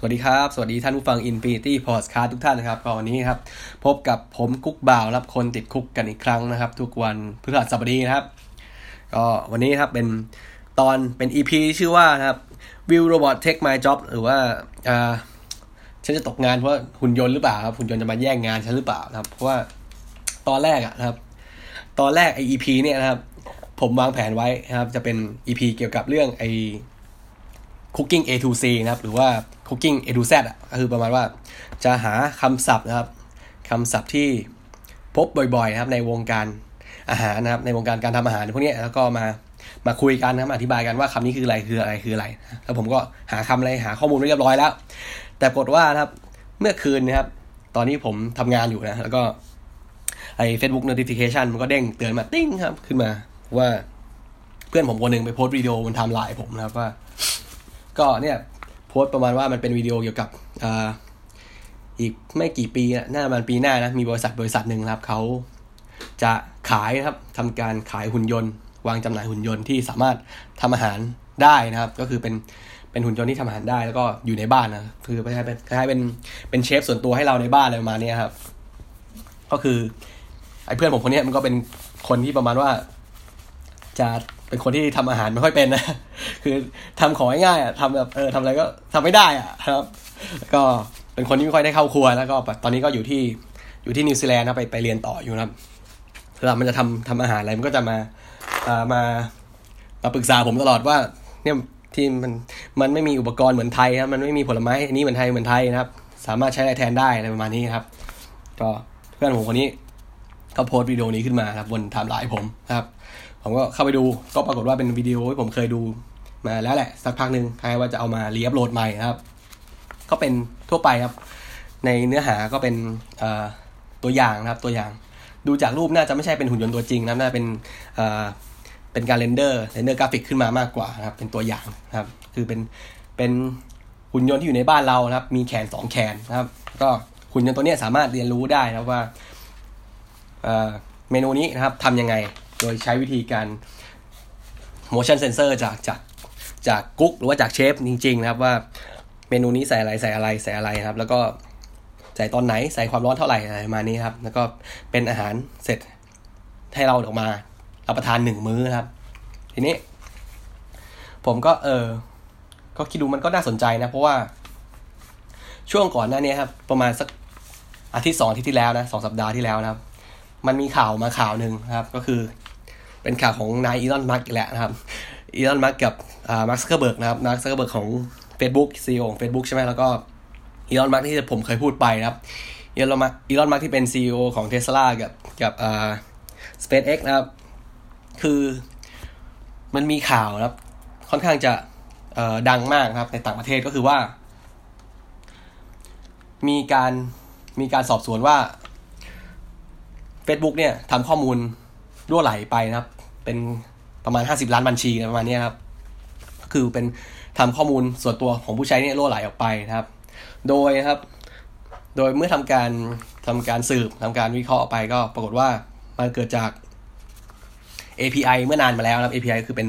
สวัสดีครับ สวัสดีท่านผู้ฟัง Infinity Podcast ทุกท่านนะครับก็วันนี้ครับ พบกับผมกุ๊กบ่าวรับคนติดคุกกันอีกครั้งนะครับ ทุกวันพฤหัสบดีนะครับ ก็วันนี้ครับเป็นตอนเป็น EP ชื่อว่านะครับ Will Robot Take My Job หรือว่าอ่าฉันจะตกงานเพราะหุ่นยนต์หรือเปล่าครับหุ่นยนต์จะมาแย่งงานฉันหรือเปล่านะครับ เพราะว่าตอนแรกอะนะครับ ตอนแรกไอ EP เนี่ยนะครับ ผมวางแผนไว้นะครับ จะเป็น EP เกี่ยวกับเรื่องไอ Cooking A to C นะครับ หรือว่า Cooking A to Z อะก็คือประมาณว่าจะหาคำศัพท์นะครับคำศัพท์ที่พบบ่อยๆนะครับในวงการอาหารนะครับ ในวงการการทำอาหารพวกนี้แล้วก็มามาคุยกันนะครับอธิบายกันว่าคำนี้คืออะไรคืออะไรคืออะไร แล้วผมก็หาคำอะไรหาข้อมูลไว้เรียบร้อยแล้ว แต่ปรากฏว่านะครับเมื่อคืนนะครับ ตอนนี้ผมทำงานอยู่นะ แล้วก็ไอ้ Facebook notification มันก็เด้งเตือนมาติ้งครับ ขึ้นมาว่าเพื่อนผมคนหนึ่งไปโพสต์วิดีโอบนไทม์ไลน์ผมนะครับว่า ก็เนี่ย โพสต์ประมาณว่ามันเป็นวิดีโอเกี่ยวกับออีกไม่กี่ปีนะน่าจะปีหน้านะมีบริษัทบริษัทหนึ่งครับเขาจะขายนะครับทำการขายหุ่นยนต์ วางจำหน่ายหุ่นยนต์ที่สามารถทำอาหารได้นะครับ ก็คือเป็นเป็นหุ่นยนต์ที่ทำอาหารได้แล้วก็อยู่ในบ้านนะคือคล้ายเป็นคล้ายเป็นเป็นเชฟส่วนตัวให้เราในบ้านอะไรประมาณนี้ครับ ก็คือไอ้เพื่อนผมคนนี้มันก็เป็นคนที่ประมาณว่าจะ เป็นคนที่ทำอาหารไม่ค่อยเป็นนะ คือทำของง่ายๆอะทำแบบเออทำอะไรก็ทำไม่ได้อะครับ ก็เป็นคนที่ไม่ค่อยได้เข้าครัวแล้วก็ตอนนี้ก็อยู่ที่อยู่ที่นิวซีแลนด์นะไปไปเรียนต่ออยู่นะครับเวลามันจะทำทำอาหารอะไรมันก็จะมาอ่ามามาปรึกษาผมตลอดว่า เนี่ยที่มันมันไม่มีอุปกรณ์เหมือนไทยครับมันไม่มีผลไม้อันนี้เหมือนไทยเหมือนไทยนะครับ สามารถใช้อะไรแทนได้อะไรประมาณนี้ครับ ก็เพื่อนผมคนนี้ก็โพสต์วิดีโอนี้ขึ้นมาครับบนไทม์ไลน์ผมนะครับ ผมก็เข้าไปดูก็ปรากฏว่าเป็นวิดีโอที่ผมเคยดูมาแล้วแหละ สักพักหนึ่งใครไม่รู้เอามา reupload ใหม่นะครับ ก็เป็นทั่วไปครับ ในเนื้อหาก็เป็นตัวอย่างนะครับตัวอย่าง ดูจากรูปน่าจะไม่ใช่เป็นหุ่นยนต์ตัวจริงนะน่าเป็นเป็นการ render render กราฟิกขึ้นมามากกว่านะครับ เป็นตัวอย่างนะครับ คือเป็นเป็นหุ่นยนต์ที่อยู่ในบ้านเรานะครับ มีแขนสองแขนนะครับ ก็หุ่นยนต์ตัวนี้สามารถเรียนรู้ได้นะว่าเมนูนี้นะครับทำยังไง โดยใช้วิธีการ motion sensor จากจากจากกุ๊กหรือว่าจากเชฟจริง ๆ นะครับว่าเมนูนี้ใส่อะไรใส่อะไรใส่อะไรครับ แล้วก็ใส่ตอนไหนใส่ความร้อนเท่าไหร่อะไรมานี้ครับ แล้วก็เป็นอาหารเสร็จให้เราออกมารับประทานหนึ่งมื้อครับ ทีนี้ ผมก็เออ ก็คิดดูมันก็น่าสนใจนะ เพราะว่าช่วงก่อนหน้านี้ครับ ประมาณสักอาทิตย์สองอาทิตย์ที่แล้วนะสองสัปดาห์ที่แล้วนะครับ มันมีข่าวมาข่าวหนึ่งครับ ก็คือ เป็นข่าวของนายอีลอนมัสก์แหละนะครับอีลอนมัสก์กับอ่ามาร์คซักเคอร์เบิร์กนะครับมาร์คซักเคอร์เบิร์กของ Facebook ซีอีโอของ Facebook ใช่ไหมแล้วก็อีลอนมัสก์ที่ผมเคยพูดไปนะครับอีลอนมัสก์อีลอนมัสก์ที่เป็นซีอีโอของเทสลากับกับอ่าสเปซเอ็กนะครับ คือมันมีข่าวนะครับ ค่อนข้างจะดังมากนะครับ ในต่างประเทศก็คือว่า มีการมีการสอบสวนว่า Facebook เนี่ยทำข้อมูลรั่วไหลไปนะครับ เป็นประมาณห้าสิบล้านบัญชีประมาณนี้ครับ ก็คือเป็นทำข้อมูลส่วนตัวของผู้ใช้เนี่ยรั่วไหลออกไปนะครับ โดยนะครับ โดยเมื่อทำการทำการสืบทำการวิเคราะห์ไปก็ปรากฏว่ามันเกิดจาก API เมื่อนานมาแล้วนะครับ API คือเป็น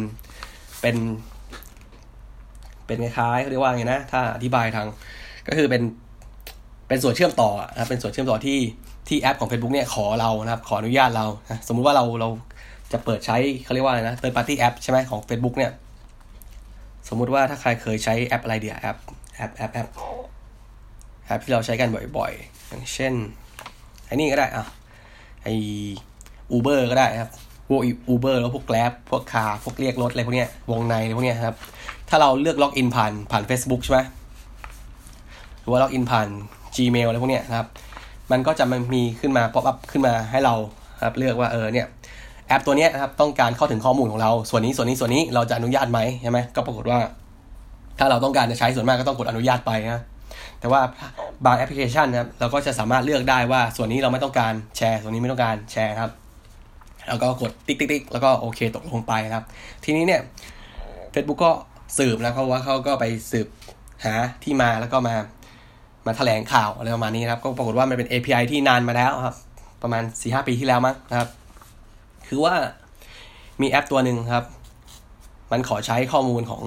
เป็น เป็นคล้ายๆเขาเรียกว่าไงนะถ้าอธิบายทางก็คือเป็นเป็นส่วนเชื่อมต่อนะเป็นส่วนเชื่อมต่อที่ที่แอปของ Facebook เนี่ยขอเรานะครับ ขออนุญาตเราสมมุติว่าเราเรา จะเปิดใช้เขาเรียกว่าอะไรนะ third party app ใช่ไหมของ Facebook เนี่ย สมมุติว่าถ้าใครเคยใช้แอปอะไรเดียแอปแอปแอปแอปแอปที่เราใช้กันบ่อยๆ อย่างเช่นไอ้นี่ก็ได้อะไอ้ Uber ก็ได้ครับพวก Uber แล้วพวก Grab พวกคาพวกเรียกรถอะไรพวกเนี้ยวงในอะไรพวกเนี้ยครับ ถ้าเราเลือกล็อกอินผ่านผ่าน Facebook ใช่ไหมหรือว่าล็อกอินผ่าน Gmail อะไรพวกเนี้ยนะครับ มันก็จะมันมีขึ้นมา pop-up ขึ้นมาให้เราครับเลือกว่าเออเนี่ย แอปตัวนี้นะครับต้องการเข้าถึงข้อมูลของเรา ส่วนนี้ส่วนนี้ส่วนนี้เราจะอนุญาตไหมใช่ไหมก็ปรากฏว่า ถ้าเราต้องการจะใช้ส่วนมากก็ต้องกดอนุญาตไปนะแต่ว่าบางแอปพลิเคชันนะครับเราก็จะสามารถเลือกได้ว่าส่วนนี้เราไม่ต้องการแชร์ ส่วนนี้ไม่ต้องการแชร์ครับ แล้วก็กดติ๊กติ๊กติ๊กแล้วก็โอเคตกลงไปครับ ทีนี้เนี่ย Facebook ก็สืบนะเขาว่าเขาก็ไปสืบหาที่มาแล้วก็มามาแถลงข่าวอะไรประมาณนี้ครับ ก็ปรากฏว่ามันเป็น API ที่นานมาแล้วครับ ประมาณสี่ห้าปีที่แล้วมั้งนะครับ คือว่ามีแอปตัวหนึ่งครับ มันขอใช้ข้อมูลของ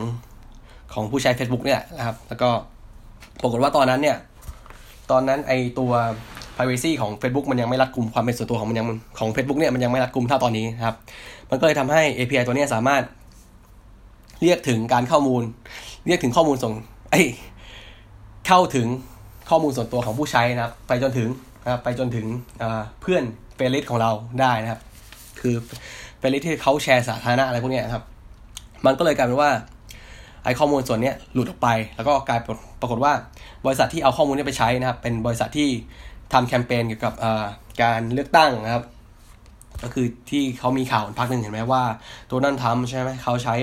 ของผู้ใช้ Facebook เนี่ยนะครับ แล้วก็ปรากฏว่าตอนนั้นเนี่ย ตอนนั้นไอตัว privacy ของ Facebook มันยังไม่รัดกุมความเป็นส่วนตัวของมันยังของ Facebook เนี่ยมันยังไม่รัดกุมเท่าตอนนี้นะครับ มันก็เลยทำให้ API ตัวนี้สามารถเรียกถึงการข้อมูล เรียกถึงข้อมูลส่งไอเข้าถึงข้อมูลส่วนตัวของผู้ใช้นะครับ ไปจนถึงนะครับไปจนถึงเพื่อน friend list ของเราได้นะครับ คือ friend list ที่เขาแชร์สาธารณะอะไรพวกนี้ครับ มันก็เลยกลายเป็นว่าไอ้ข้อมูลส่วนนี้หลุดออกไป แล้วก็กลายปรากฏว่าบริษัทที่เอาข้อมูลนี้ไปใช้นะครับ เป็นบริษัทที่ทำแคมเปญเกี่ยวกับการเลือกตั้งนะครับ ก็คือที่เขามีข่าวพักหนึ่งเห็นไหมว่าโดนัลด์ทรัมป์ใช่ไหมเขาใช้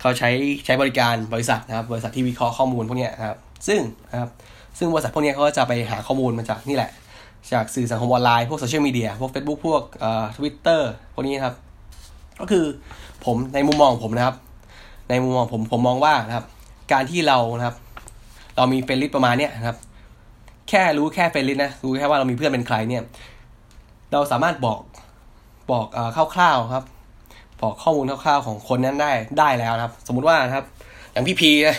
เขาใช้ใช้บริการบริษัทนะครับ บริษัทที่วิเคราะห์ข้อมูลพวกนี้นะครับ ซึ่งนะครับซึ่งบริษัทพวกนี้เขาก็จะไปหาข้อมูลมาจากนี่แหละ จากสื่อสังคมออนไลน์ พวกโซเชียลมีเดียพวก Facebook พวกเอ่อทวิตเตอร์พวกนี้ครับ ก็คือผมในมุมมองผมนะครับ ในมุมมองผมผมมองว่านะครับ การที่เรานะครับ เรามี friend list ประมาณเนี้ยนะครับ แค่รู้แค่ friend list นะรู้แค่ว่าเรามีเพื่อนเป็นใครเนี่ย เราสามารถบอกบอกเอ่อคร่าวๆครับบอกข้อมูลคร่าวๆของคนนั้นได้ได้แล้วนะครับ สมมุติว่านะครับ อย่างพี่พีนะ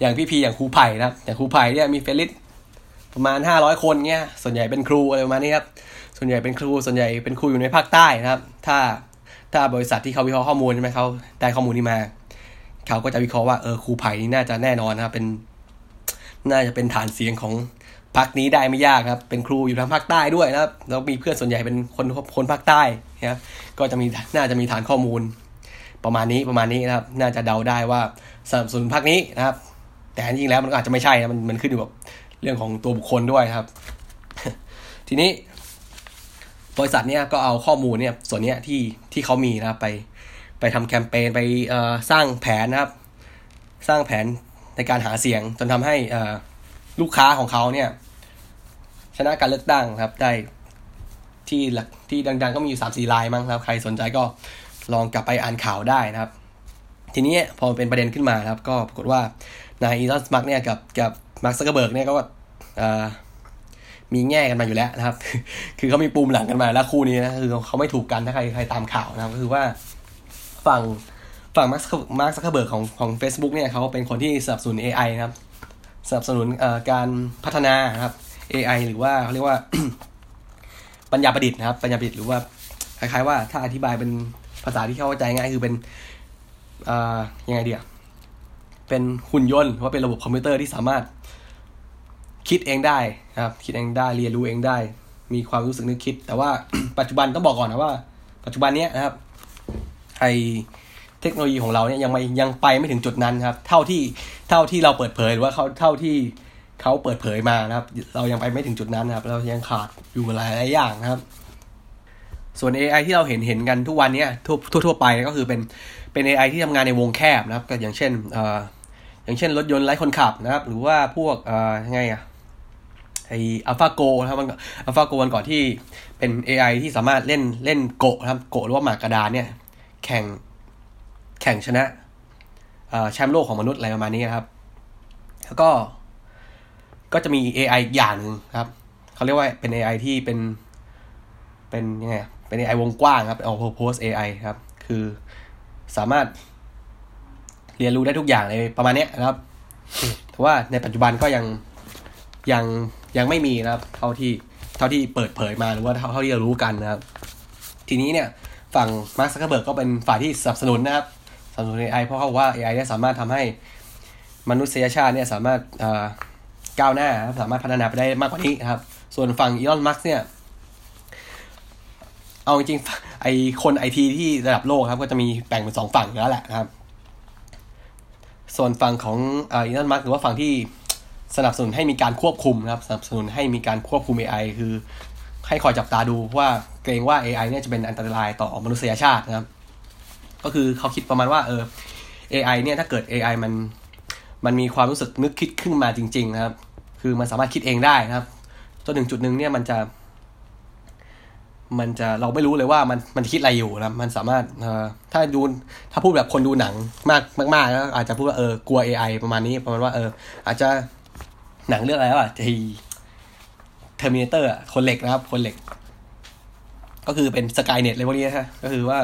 อย่างพี่พีอย่างครูไผ่นะครับ อย่างครูไผ่เนี่ยมี friend list ประมาณห้าร้อยคนเนี่ยส่วนใหญ่เป็นครูอะไรประมาณนี้ครับ ส่วนใหญ่เป็นครู ส่วนใหญ่เป็นครูอยู่ในภาคใต้นะครับ ถ้าถ้าบริษัทที่เขาวิเคราะห์ข้อมูลใช่ไหมเขาได้ข้อมูลนี้มา เขาก็จะวิเคราะห์ว่าเออครูไผ่นี่น่าจะแน่นอนนะครับ เป็น น่าจะเป็นฐานเสียงของพรรคนี้ได้ไม่ยากครับ เป็นครูอยู่ทางภาคใต้ด้วยนะครับ แล้วมีเพื่อนส่วนใหญ่เป็นคนคนภาคใต้นะครับ ก็จะมีน่าจะมีฐานข้อมูล ประมาณนี้ประมาณนี้นะครับ น่าจะเดาได้ว่าสนับสนุนพักนี้นะครับ แต่จริงแล้วมันอาจจะไม่ใช่นะมันมันขึ้นอยู่กับ เรื่องของตัวบุคคลด้วยครับ ทีนี้บริษัทเนี้ยก็เอาข้อมูลเนี่ยส่วนเนี้ยที่ที่เขามีนะครับไปไปทำแคมเปญไปสร้างแผนนะครับ สร้างแผนในการหาเสียงจนทำให้ลูกค้าของเขาเนี่ย ชนะการเลือกตั้งครับ ได้ที่ที่ดัง ๆ ก็มีอยู่สามสี่รายมั้งครับ ใครสนใจก็ลองกลับไปอ่านข่าวได้นะครับ ทีนี้พอเป็นประเด็นขึ้นมาครับ ก็ปรากฏว่านายอีลอนมัสก์เนี่ยกับกับ มาร์คซักเกอร์เบิร์กเนี่ยก็มีแง่งกันมาอยู่แล้วนะครับ คือเขามีปูมหลังกันมาแล้วคู่นี้นะคือเขาไม่ถูกกันถ้าใครใครตามข่าวนะครับก็คือว่าฝั่งฝั่งมาร์คมาร์คซักเกอร์เบิร์กของของ Facebook เนี่ยเขาเป็นคนที่สนับสนุน AI นะครับสนับสนุนการพัฒนาครับ AI หรือว่าเขาเรียกว่า ปัญญาประดิษฐ์นะครับ ปัญญาประดิษฐ์หรือว่าคล้ายๆว่าถ้าอธิบายเป็นภาษาที่เข้าใจง่ายคือเป็นยังไงเดียเป็นหุ่นยนต์ว่าเป็นระบบคอมพิวเตอร์ที่สามารถ คิดเองได้นะครับคิดเองได้เรียนรู้เองได้ มีความรู้สึกนึกคิด แต่ว่าปัจจุบันต้องบอกก่อนนะว่า ปัจจุบันเนี้ยนะครับไอเทคโนโลยีของเราเนี่ยยังไม่ยังไปไม่ถึงจุดนั้นครับ เท่าที่เท่าที่เราเปิดเผยหรือว่าเขาเท่าที่เขาเปิดเผยมานะครับ เรายังไปไม่ถึงจุดนั้นนะครับ เรายังขาดอยู่หลายหลายอย่างนะครับ ส่วน AI ที่เราเห็นเห็นกันทุกวันนี้ทั่วทั่วไปก็คือเป็นเป็น AI ที่ทำงานในวงแคบนะครับ ก็อย่างเช่นเอ่ออย่างเช่นรถยนต์ไร้คนขับนะครับ หรือว่าพวกเอ่อยังไงอะ ไออัลฟาโกนะครับมันอัลฟาโกวันก่อนที่เป็น AI ที่สามารถเล่นเล่นโกะนะครับโกะหรือว่าหมากกระดานเนี่ย แข่งแข่งชนะแชมป์โลกของมนุษย์อะไรประมาณนี้ครับ แล้วก็ก็จะมี AI อย่างหนึ่งครับเขาเรียกว่าเป็น AI ที่เป็นเป็นยังไงเป็น AI วงกว้างครับเป็น all purpose AI ครับ คือสามารถเรียนรู้ได้ทุกอย่างเลยประมาณนี้นะครับแต่ว่าในปัจจุบันก็ยังยัง ยังไม่มีนะครับ เท่าที่เท่าที่เปิดเผยมาหรือว่าเท่าเท่าที่เรารู้กันนะครับ ทีนี้เนี่ยฝั่งมาร์คซักเบิร์กก็เป็นฝ่ายที่สนับสนุนนะครับสนับสนุน AI เพราะเขาว่า AI เนี่ยสามารถทำให้มนุษยชาติเนี่ยสามารถก้าวหน้าสามารถพัฒนาไปได้มากกว่านี้นะครับ ส่วนฝั่งอีลอนมัสเนี่ย เอาจริงไอคนไอทีที่ระดับโลกครับ ก็จะมีแบ่งเป็นสองฝั่งแล้วแหละนะครับ ส่วนฝั่งของอีลอนมัสหรือว่าฝั่งที่ สนับสนุนให้มีการควบคุมนะครับสนับสนุนให้มีการควบคุม AI คือให้คอยจับตาดูว่าเกรงว่า AI เนี่ยจะเป็นอันตรายต่อมนุษยชาตินะครับ ก็คือเขาคิดประมาณว่าเออ AI เนี่ยถ้าเกิด AI มันมันมีความรู้สึกนึกคิดขึ้นมาจริง ๆ นะครับ คือมันสามารถคิดเองได้นะครับจนถึงจุดหนึ่งเนี่ยมันจะ มันจะเราไม่รู้เลยว่ามันมันคิดอะไรอยู่นะมันสามารถเอ่อถ้าดูถ้าพูดแบบคนดูหนังมากมากๆแล้วอาจจะพูดว่าเออกลัว AI ประมาณนี้ประมาณว่าเอออาจจะ หนังเรื่องอะไรวะที Terminator คนเหล็กนะครับ คนเหล็ก ก็คือเป็น Skynet อะไรพวกนี้นะก็คือว่า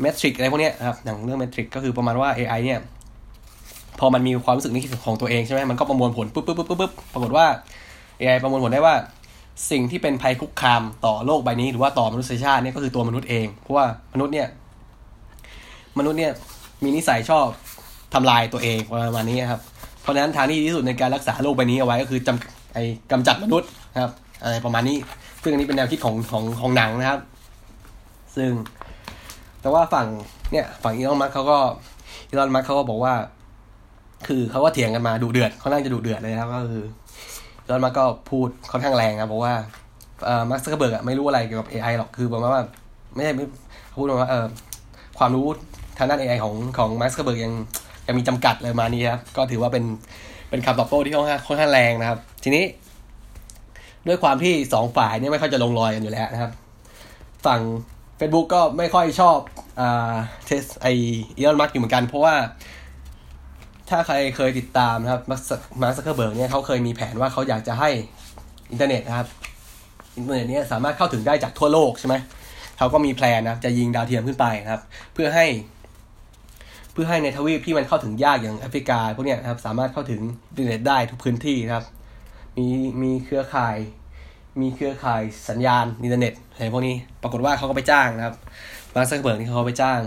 Matrix อะไรพวกนี้นะครับหนังเรื่อง Matrix ก็คือประมาณว่า AI เนี่ย พอมันมีความรู้สึกนึกของตัวเองใช่ไหมมันก็ประมวลผลปุ๊บปุ๊บปุ๊บปุ๊บปรากฏว่า AI ประมวลผลได้ว่า สิ่งที่เป็นภัยคุกคามต่อโลกใบนี้ หรือว่าต่อมนุษยชาติเนี่ยก็คือตัวมนุษย์เองเพราะว่ามนุษย์เนี่ย มนุษย์เนี่ยมีนิสัยชอบทำลายตัวเองประมาณนี้ครับ เพราะฉะนั้นทางที่ดีที่สุดในการรักษาโลกใบนี้เอาไว้ก็คือจำไอ้กำจัดมนุษย์นะครับ อะไรประมาณนี้ ซึ่งอันนี้เป็นแนวคิดของของของหนังนะครับ ซึ่ง แต่ว่าฝั่งเนี่ยฝั่งอีลอนมัสก์เขาก็อีลอนมัสก์เขาก็บอกว่า คือเขาก็เถียงกันมาดุเดือดเขาน่าจะดุเดือดเลยนะครับ ก็คืออีลอนมัสก็พูดค่อนข้างแรงครับบอกว่าเอ่อมาร์คซักเคอร์เบิร์กอะไม่รู้อะไรเกี่ยวกับ AI หรอกคือประมาณว่า ไม่ใช่ไม่เขาพูดว่าเออความรู้ทางด้าน AI ของของมาร์คซักเคอร์เบิร์กยัง ยังมีจำกัดอะไรประมาณนี้ครับ ก็ถือว่าเป็นเป็นคำตอบโต้ที่ค่อนข้างค่อนข้างแรงนะครับ ทีนี้ ด้วยความที่สองฝ่ายเนี่ยไม่ค่อยจะลงรอยกันอยู่แล้วนะครับ ฝั่ง Facebook ก็ไม่ค่อยชอบอ่าเทสไอีลอนมัสก์อยู่เหมือนกัน เพราะว่า ถ้าใครเคยติดตามนะครับมาร์คซักเคอร์เบิร์กเนี่ยเขาเคยมีแผนว่าเขาอยากจะให้อินเทอร์เน็ตนะครับอินเทอร์เน็ตเนี่ยสามารถเข้าถึงได้จากทั่วโลกใช่ไหมเขาก็มี plan นะจะยิงดาวเทียมขึ้นไปนะครับ เพื่อให้ เพื่อให้ในทวีปที่มันเข้าถึงยากอย่างแอฟริกาพวกเนี้ยนะครับสามารถเข้าถึงอินเทอร์เน็ตได้ทุกพื้นที่นะครับ มีมีเครือข่าย มีเครือข่ายสัญญาณอินเทอร์เน็ตอะไรพวกนี้ปรากฏว่าเขาก็ไปจ้างนะครับมาร์คซักเคอร์เบิร์กนี่เขาไปจ้าง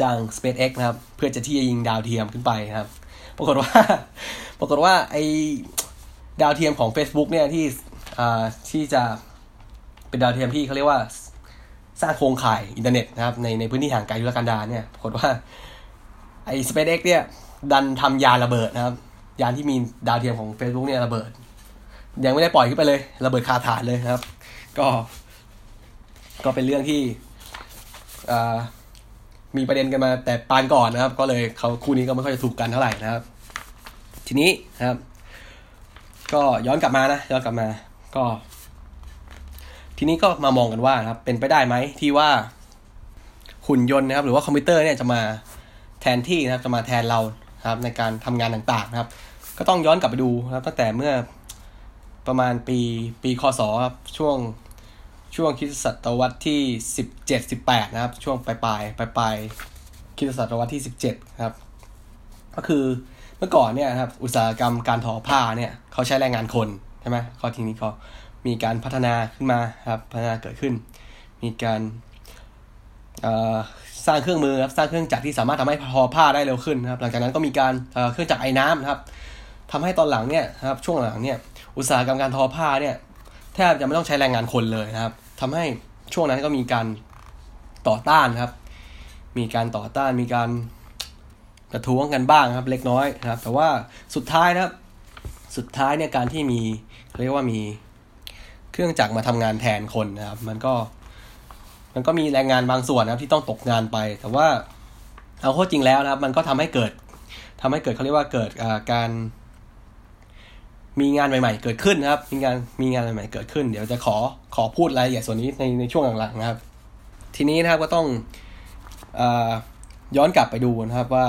จ้าง SpaceX นะครับ เพื่อจะที่จะยิงดาวเทียมขึ้นไปนะครับ ปรากฏว่า ปรากฏว่าไอดาวเทียมของ Facebook เนี่ยที่อ่าที่จะเป็นดาวเทียมที่เขาเรียกว่าสร้างโครงข่ายอินเทอร์เน็ตนะครับในในพื้นที่ห่างไกลทุรกันดารเนี่ยปรากฏว่า ไอ้ SpaceX เนี่ย ดันทำยานระเบิดนะครับ ยานที่มีดาวเทียมของ Facebook เนี่ยระเบิด ยังไม่ได้ปล่อยขึ้นไปเลย ระเบิดคาฐานเลยนะครับ ก็ ก็เป็นเรื่องที่มีประเด็นกันมาแต่ปานก่อนนะครับ ก็เลยเขาคู่นี้ก็ไม่ค่อยจะถูกกันเท่าไหร่นะครับ ทีนี้นะครับ ก็ย้อนกลับมานะย้อนกลับมา ก็ ทีนี้ก็มามองกันว่านะครับ เป็นไปได้ไหมที่ว่าหุ่นยนต์นะครับ หรือว่าคอมพิวเตอร์เนี่ยจะมา แทนที่นะครับจะมาแทนเราครับในการทำงานต่างๆนะครับ ก็ต้องย้อนกลับไปดูนะครับตั้งแต่เมื่อประมาณปีปีคศครับช่วงช่วงคริสตศตวรรษที่สิบเจ็ดสิบแปดนะครับ ช่วงปลายปลายปลายปลายคริสตศตวรรษที่สิบเจ็ดครับ ก็คือเมื่อก่อนเนี่ยครับอุตสาหกรรมการทอผ้าเนี่ยเขาใช้แรงงานคนใช่ไหมข้อทีนี้ก็มีการพัฒนาขึ้นมาครับพัฒนาเกิดขึ้น มีการ สร้างเครื่องมือครับสร้างเครื่องจักรที่สามารถทำให้ทอผ้าได้เร็วขึ้นนะครับหลังจากนั้นก็มีการเครื่องจักรไอ้น้ำนะครับทำให้ตอนหลังเนี่ยนะครับช่วงหลังเนี่ยอุตสาหกรรมการทอผ้าเนี่ยแทบจะไม่ต้องใช้แรงงานคนเลยนะครับทำให้ช่วงนั้นก็มีการต่อต้านครับ มีการต่อต้านมีการประท้วงกันบ้างครับ เล็กน้อยนะครับ แต่ว่าสุดท้ายนะครับ สุดท้ายเนี่ยการที่มีเรียกว่ามีเครื่องจักรมาทำงานแทนคนนะครับ มันก็ มันก็มีแรงงานบางส่วนนะครับที่ต้องตกงานไป แต่ว่าเอาข้อจริงแล้วนะครับ มันก็ทำให้เกิดทำให้เกิดเขาเรียกว่าเกิดการ มีงานใหม่ๆ เกิดขึ้นนะครับ มีงานมีงานใหม่ๆเกิดขึ้น เดี๋ยวจะขอขอพูดรายละเอียดส่วนนี้ในในช่วงหลังๆนะครับ ทีนี้นะครับก็ต้องอย้อนกลับไปดูนะครับว่า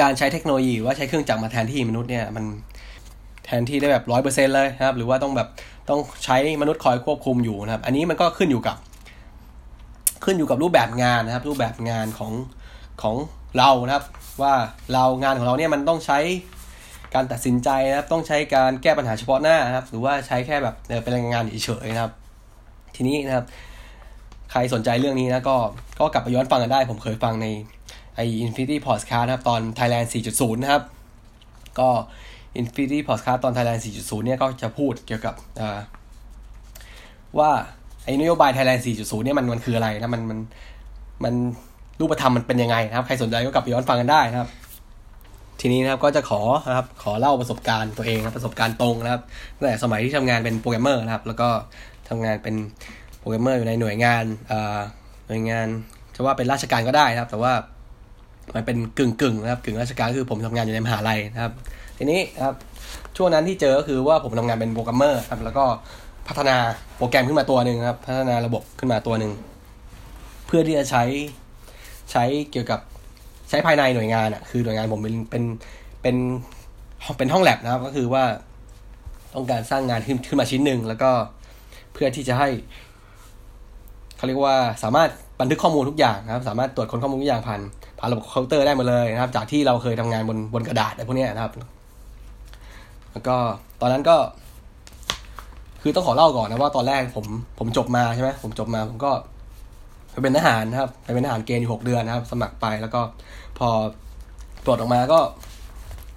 การใช้เทคโนโลยีว่าใช้เครื่องจักรมาแทนที่มนุษย์เนี่ยมันแทนที่ได้แบบร้อยเปอร์เซ็นเลยนะครับ หรือว่าต้องแบบต้องใช้มนุษย์คอยควบคุมอยู่นะครับ อันนี้มันก็ขึ้นอยู่กับ ขึ้นอยู่กับรูปแบบงานนะครับ รูปแบบงานของของเรานะครับ ว่าเรางานของเราเนี่ยมันต้องใช้การตัดสินใจนะครับ ต้องใช้การแก้ปัญหาเฉพาะหน้านะครับ หรือว่าใช้แค่แบบเป็นงงานเฉยๆนะครับ ทีนี้นะครับ ใครสนใจเรื่องนี้นะก็ก็กลับไปย้อนฟังกันได้ ผมเคยฟังในไอ Infinity Podcast นะครับ ตอน Thailand 4.0 นะครับ ก็ Infinity Podcast ตอน Thailand 4.0 เนี่ยก็จะพูดเกี่ยวกับว่า ไอ้นโยบาย Thailand 4.0 เนี่ยมันมันคืออะไรนะมันมันมันรูปธรรมมันเป็นยังไงนะครับ ใครสนใจก็กลับไปย้อนฟังกันได้นะครับ ทีนี้นะครับก็จะขอนะครับขอเล่าประสบการณ์ตัวเองนะประสบการณ์ตรงนะครับตั้งแต่สมัยที่ทำงานเป็นโปรแกรมเมอร์นะครับ แล้วก็ทำงานเป็นโปรแกรมเมอร์อยู่ในหน่วยงานเอ่อหน่วยงานจะว่าเป็นราชการก็ได้นะครับ แต่ว่ามันเป็นกึ่งกึ่งนะครับกึ่งราชการคือผมทำงานอยู่ในมหาลัยนะครับ ทีนี้ครับช่วงนั้นที่เจอก็คือว่าผมทำงานเป็นโปรแกรมเมอร์ครับแล้วก็ พัฒนาโปรแกรมขึ้นมาตัวหนึ่งครับ พัฒนาระบบขึ้นมาตัวหนึ่งเพื่อที่จะใช้ใช้เกี่ยวกับใช้ภายในหน่วยงานอะ คือหน่วยงานผมเป็นเป็นเป็นเป็นห้องแล็บนะครับ ก็คือว่าต้องการสร้างงานขึ้นขึ้นมาชิ้นหนึ่งแล้วก็เพื่อที่จะให้เขาเรียกว่าสามารถบันทึกข้อมูลทุกอย่างนะครับ สามารถตรวจค้นข้อมูลทุกอย่างผ่านผ่านระบบคอมพิวเตอร์ได้หมดเลยนะครับ จากที่เราเคยทำงานบนบนกระดาษอะไรพวกนี้นะครับ แล้วก็ตอนนั้นก็ คือต้องขอเล่าก่อนนะว่าตอนแรกผมผมจบมาใช่ไหมผมจบมาผมก็ไปเป็นทหารนะครับไปเป็นทหารเกณฑ์อยู่หกเดือนนะครับ สมัครไปแล้วก็พอปลดออกมาก็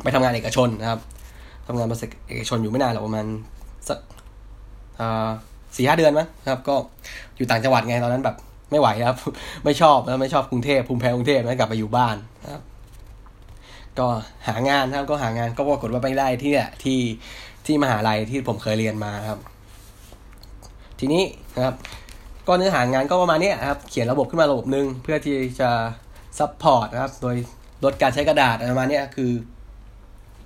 ไปทำงานเอกชนนะครับทำงานบริษัทเอกชนอยู่ไม่นานหรอกประมาณสักสี่ห้าเดือนมั้งครับ ก็อยู่ต่างจังหวัดไงตอนนั้นแบบไม่ไหวครับ ไม่ชอบแล้วไม่ชอบกรุงเทพภูมิแพ้กรุงเทพแล้วกลับไปอยู่บ้านนะครับ ก็หางานครับก็หางานก็ปรากฏว่าไปได้ที่ที่ที่มหาลัยที่ผมเคยเรียนมาครับ ทีนี้นะครับก็เนื้อหางานก็ประมาณนี้ครับเขียนระบบขึ้นมาระบบหนึ่งเพื่อที่จะ support นะครับโดยลดการใช้กระดาษประมาณนี้คือ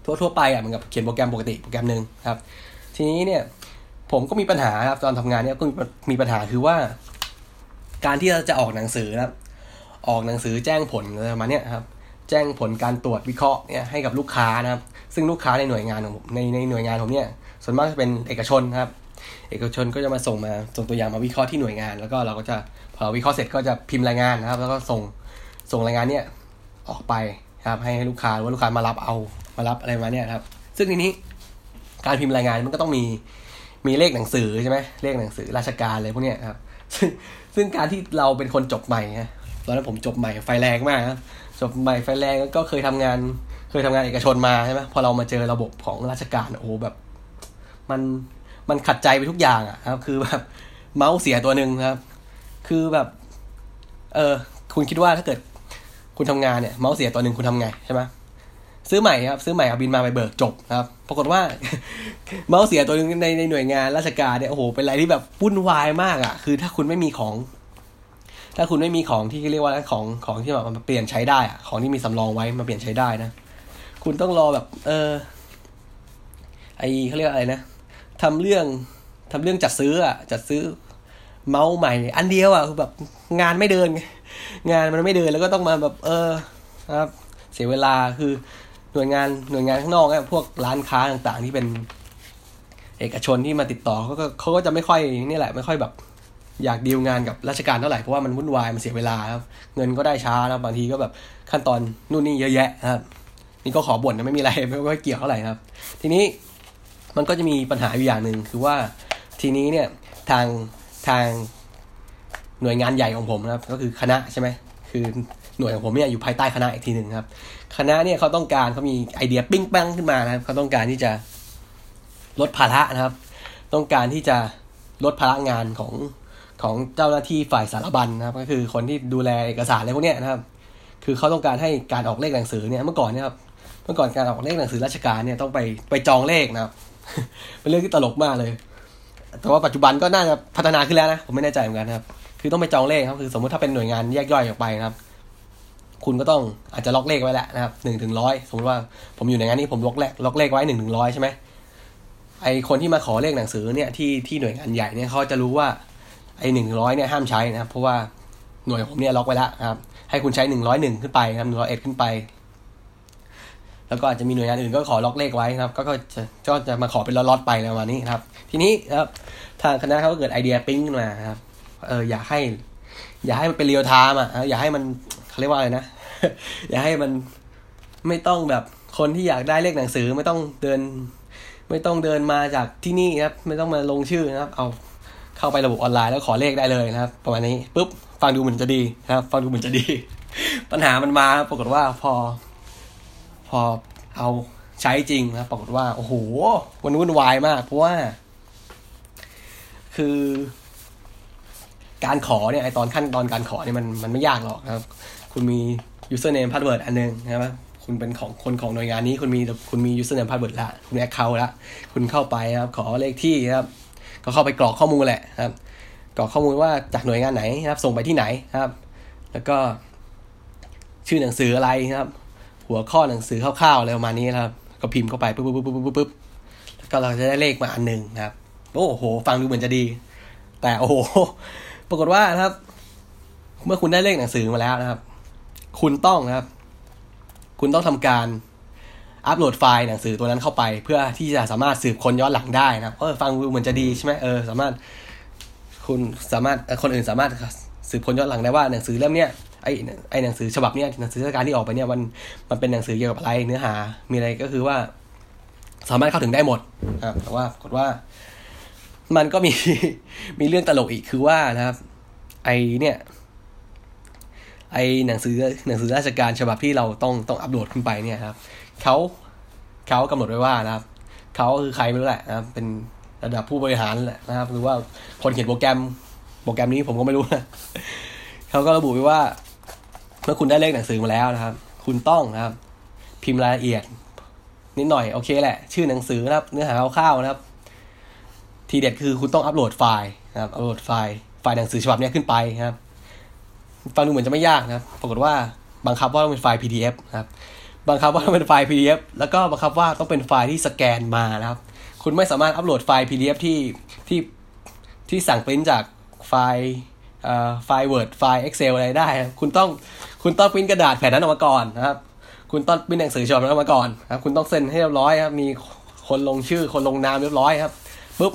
ทั่วๆไปอะเหมือนกับเขียนโปรแกรมปกติโปรแกรมหนึ่งครับ ทีนี้เนี่ยผมก็มีปัญหาครับตอนทำงานเนี่ยก็มีปัญหาคือว่า การที่เราจะออกหนังสือนะครับ ออกหนังสือแจ้งผลอะไรประมาณนี้ครับ แจ้งผลการตรวจวิเคราะห์เนี่ยให้กับลูกค้านะครับ ซึ่งลูกค้าในหน่วยงานของผมในในหน่วยงานผมเนี่ยส่วนมากจะเป็นเอกชนครับ เอกชนก็จะมาส่งมาส่งตัวอย่างมาวิเคราะห์ที่หน่วยงาน แล้วก็เราก็จะพอวิเคราะห์เสร็จก็จะพิมพ์รายงานนะครับ แล้วก็ส่งส่งรายงานเนี่ยออกไปครับให้ให้ลูกค้าหรือว่าลูกค้ามารับเอามารับอะไรมาเนี่ยครับ ซึ่งทีนี้การพิมพ์รายงานมันก็ต้องมีมีเลขหนังสือใช่ไหมเลขหนังสือราชการอะไรพวกเนี้ยครับ ซึ่งซึ่งการที่เราเป็นคนจบใหม่ฮะตอนนั้นผมจบใหม่ไฟแรงมากครับจบใหม่ไฟแรงก็เคยทำงาน เคยทำงานเอกชนมาใช่ไหมพอเรามาเจอระบบของราชการโอ้แบบ มัน มันขัดใจไปทุกอย่างอะครับ คือแบบเมาส์เสียตัวหนึ่งครับ คือแบบ เออ คุณคิดว่าถ้าเกิดคุณทำงานเนี่ย เมาส์เสียตัวหนึ่งคุณทำไงใช่ไหมซื้อใหม่ครับ ซื้อใหม่เอาบินมาไปเบิกจบครับ ปรากฏว่า เมาส์เสียตัวหนึงในในหน่วยงานราชการเนี่ยโอ้โหเป็นอะไรที่แบบวุ่นวายมากอะ คือถ้าคุณไม่มีของ ถ้าคุณไม่มีของที่เรียกว่าของของที่แบบมาเปลี่ยนใช้ได้อะของที่มีสำรองไว้มาเปลี่ยนใช้ได้นะคุณต้องรอแบบ เออไอเขาเรียกอะไรนะ ทำเรื่องทำเรื่องจัดซื้ออะจัดซื้อเมาส์ใหม่ อันเดียวอะคือแบบงานไม่เดินงงานมันไม่เดินแล้วก็ต้องมาแบบ เออครับ เสียเวลาคือหน่วยงานหน่วยงานข้างนอกเนี่ยพวกร้านค้าต่างๆ ที่เป็น เอกชนที่มาติดต่อเขาก็เขาก็จะไม่ค่อยนี่แหละ ไม่ค่อยแบบ อยากดีลงานกับราชการเท่าไหร่เพราะว่ามันวุ่นวายมันเสียเวลาครับ เงินก็ได้ช้าแล้วบางทีก็แบบขั้นตอนนู่นนี่เยอะแยะครับ นี่ก็ขอบ่นนะไม่มีอะไรไม่ค่อยเกี่ยวเท่าไหร่ครับ ทีนี้ มันก็จะมีปัญหาอยู่อย่างหนึ่งคือว่าทีนี้เนี่ยทางทางหน่วยงานใหญ่ของผมนะครับ ก็คือคณะใช่ไหมคือหน่วยของผมเนี่ยอยู่ภายใต้คณะอีกทีหนึ่งครับ คณะเนี่ยเขาต้องการเขามีไอเดียปิ้งปังขึ้นมานะครับเขาต้องการที่จะลดภาระนะครับ ต้องการที่จะลดภาระงานของของเจ้าหน้าที่ฝ่ายสารบัญนะครับ ก็คือคนที่ดูแลเอกสารอะไรพวกเนี้ยนะครับ คือเขาต้องการให้การออกเลขหนังสือเนี่ยเมื่อก่อนเนี่ยครับเมื่อก่อนการออกเลขหนังสือราชการเนี่ยต้องไปไปจองเลขนะครับ เป็นเรื่องที่ตลกมากเลย แต่ว่าปัจจุบันก็น่าจะพัฒนาขึ้นแล้วนะ ผมไม่แน่ใจเหมือนกันนะครับ คือต้องไปจองเลขครับ คือสมมติถ้าเป็นหน่วยงานแยกย่อยออกไปนะครับ คุณก็ต้องอาจจะล็อกเลขไว้แหละนะครับหนึ่งถึงร้อยสมมติว่าผมอยู่ในงานนี้ผมล็อกเลขล็อกเลขไว้หนึ่งถึงร้อยใช่ไหมไอคนที่มาขอเลขหนังสือเนี่ยที่ที่หน่วยงานใหญ่เนี่ยเขาจะรู้ว่าไอหนึ่งร้อยเนี่ยห้ามใช้นะครับ เพราะว่าหน่วยผมเนี่ยล็อกไว้แล้วครับ ให้คุณใช้หนึ่งร้อยหนึ่งขึ้นไปครับหนึ่งร้อยเอ็ดขึ้นไป แล้วก็อาจจะมีหน่วยงานอื่นก็ขอล็อกเลขไว้นะครับ ก็จะก็จะมาขอเป็นล็อตๆไปประมาณนี้ครับ ทีนี้นะครับทางคณะเขาก็เกิดไอเดียปิ้งขึ้นมาครับเอออยากให้ อยากให้มันเป็น real-time อะอยากให้มันเขาเรียกว่าอะไรนะ อยากให้มันไม่ต้องแบบคนที่อยากได้เลขหนังสือไม่ต้องเดิน ไม่ต้องเดินมาจากที่นี่นะครับ ไม่ต้องมาลงชื่อนะครับ เอาเข้าไประบบออนไลน์แล้วขอเลขได้เลยนะครับ ประมาณนี้ปุ๊บฟังดูเหมือนจะดีนะครับ ฟังดูเหมือนจะดี ปัญหามันมาปรากฏว่าพอ พอเอาใช้จริงนะปรากฏว่า โอ้โหมันวุ่นวายมาก เพราะว่า คือ การขอเนี่ยไอตอนขั้นตอนการขอเนี่ยมันมันไม่ยากหรอกครับ คุณมี username password อันหนึงนะครับคุณเป็นของคนของหน่วยงานนี้ คุณมีคุณมี username password ละคุณมี account ละคุณเข้าไปครับ ขอเลขที่ครับ ก็เข้าไปกรอกข้อมูลแหละครับ กรอกข้อมูลว่าจากหน่วยงานไหนครับ ส่งไปที่ไหนครับ แล้วก็ชื่อหนังสืออะไรครับ หัวข้อหนังสือคร่าวๆอะไรประมาณนี้นะครับ ก็พิมพ์เข้าไปปุ๊บปุ๊บปุ๊บปุ๊บปุ๊บแล้วก็เราจะได้เลขมาอันหนึ่งนะครับ โอ้โห ฟังดูเหมือนจะดี แต่โอ้โห ปรากฏว่านะครับ เมื่อคุณได้เลขหนังสือมาแล้วนะครับ คุณต้องนะครับ คุณต้องทำการอัปโหลดไฟล์หนังสือตัวนั้นเข้าไป เพื่อที่จะสามารถสืบคนย้อนหลังได้นะครับเออฟังดูเหมือนจะดีใช่ไหมเออสามารถ คุณสามารถคนอื่นสามารถสืบคนย้อนหลังได้ว่าหนังสือเล่มเนี้ย ไอ้ไอ้หนังสือฉบับเนี้ยหนังสือราชการที่ออกไปเนี่ยมันมันเป็นหนังสือเกี่ยวกับอะไรเนื้อหา มีอะไรก็คือว่า สามารถเข้าถึงได้หมดครับแต่ว่าปรากฏว่า มันก็มีมีเรื่องตลกอีกคือว่านะครับ ไอเนี่ย ไอหนังสือหนังสือราชการฉบับที่เราต้องต้องอัปโหลดขึ้นไปเนี่ยครับเขาเขากำหนดไว้ว่านะครับเขาคือใครไม่รู้แหละนะครับ เป็นระดับผู้บริหารแหละนะครับหรือว่าคนเขียนโปรแกรมโปรแกรมนี้ผมก็ไม่รู้นะเขาก็ระบุไว้ว่า เมื่อคุณได้เลขหนังสือมาแล้วนะครับ คุณต้องนะครับ พิมพ์รายละเอียด นิดหน่อยโอเคแหละ ชื่อหนังสือนะครับ เนื้อหาคร่าวๆนะครับ ทีเด็ดคือคุณต้องอัปโหลดไฟล์นะครับอัปโหลดไฟล์ไฟล์หนังสือฉบับนี้ขึ้นไปนะครับฟังดูเหมือนจะไม่ยากนะครับ ปรากฏว่าบังคับว่าต้องเป็นไฟล์ PDF นะครับบังคับว่าต้องเป็นไฟล์ PDF แล้วก็บังคับว่าต้องเป็นไฟล์ที่สแกนมานะครับ คุณไม่สามารถอัปโหลดไฟล์ PDF ที่ที่ที่สั่งปริ้นจากไฟล์ไฟล์ Word ไฟล์ Excel อะไรได้ คุณต้อง คุณต้องปริ้นกระดาษแผ่นนั้นออกมาก่อนนะครับ คุณต้องปริ้นหนังสือฉบับนั้นออกมาก่อนนะครับ คุณต้องเซ็นให้เรียบร้อยครับ มีคนลงชื่อ คนลงนามเรียบร้อยครับปุ๊บ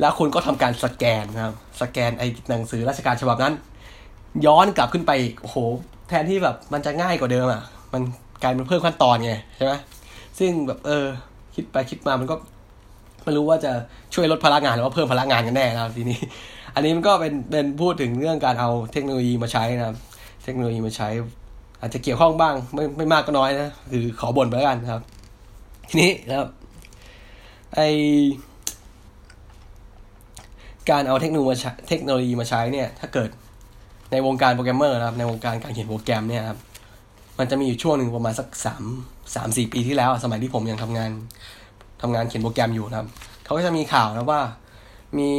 แล้วคุณก็ทำการสแกนนะครับ สแกนไอ้หนังสือราชการฉบับนั้น ย้อนกลับขึ้นไปโอ้โห แทนที่แบบมันจะง่ายกว่าเดิมอะ มันกลายเป็นเพิ่มขั้นตอนไงใช่ไหมซึ่งแบบเออ คิดไปคิดมามันก็ไม่รู้ว่าจะช่วยลดพลังงานหรือว่าเพิ่มพลังงานกันแน่นะครับทีนี้ อันนี้มันก็เป็นเป็นพูดถึงเรื่องการเอาเทคโนโลยีมาใช้นะครับ เทคโนโลยีมาใช้ อาจจะเกี่ยวข้องบ้าง ไม่ไม่มากก็น้อยนะ คือขอบ่นไปแล้วกันครับ ทีนี้นะครับไอการเอาเทคโนโลยีเทคโนโลยีมาใช้เนี่ย ถ้าเกิดในวงการโปรแกรมเมอร์นะครับ ในวงการการเขียนโปรแกรมเนี่ยครับ มันจะมีอยู่ช่วงหนึ่งประมาณสักสามสามสี่ปีที่แล้ว สมัยที่ผมยังทำงานทำงานเขียนโปรแกรมอยู่นะครับ เขาก็จะมีข่าวนะว่ามี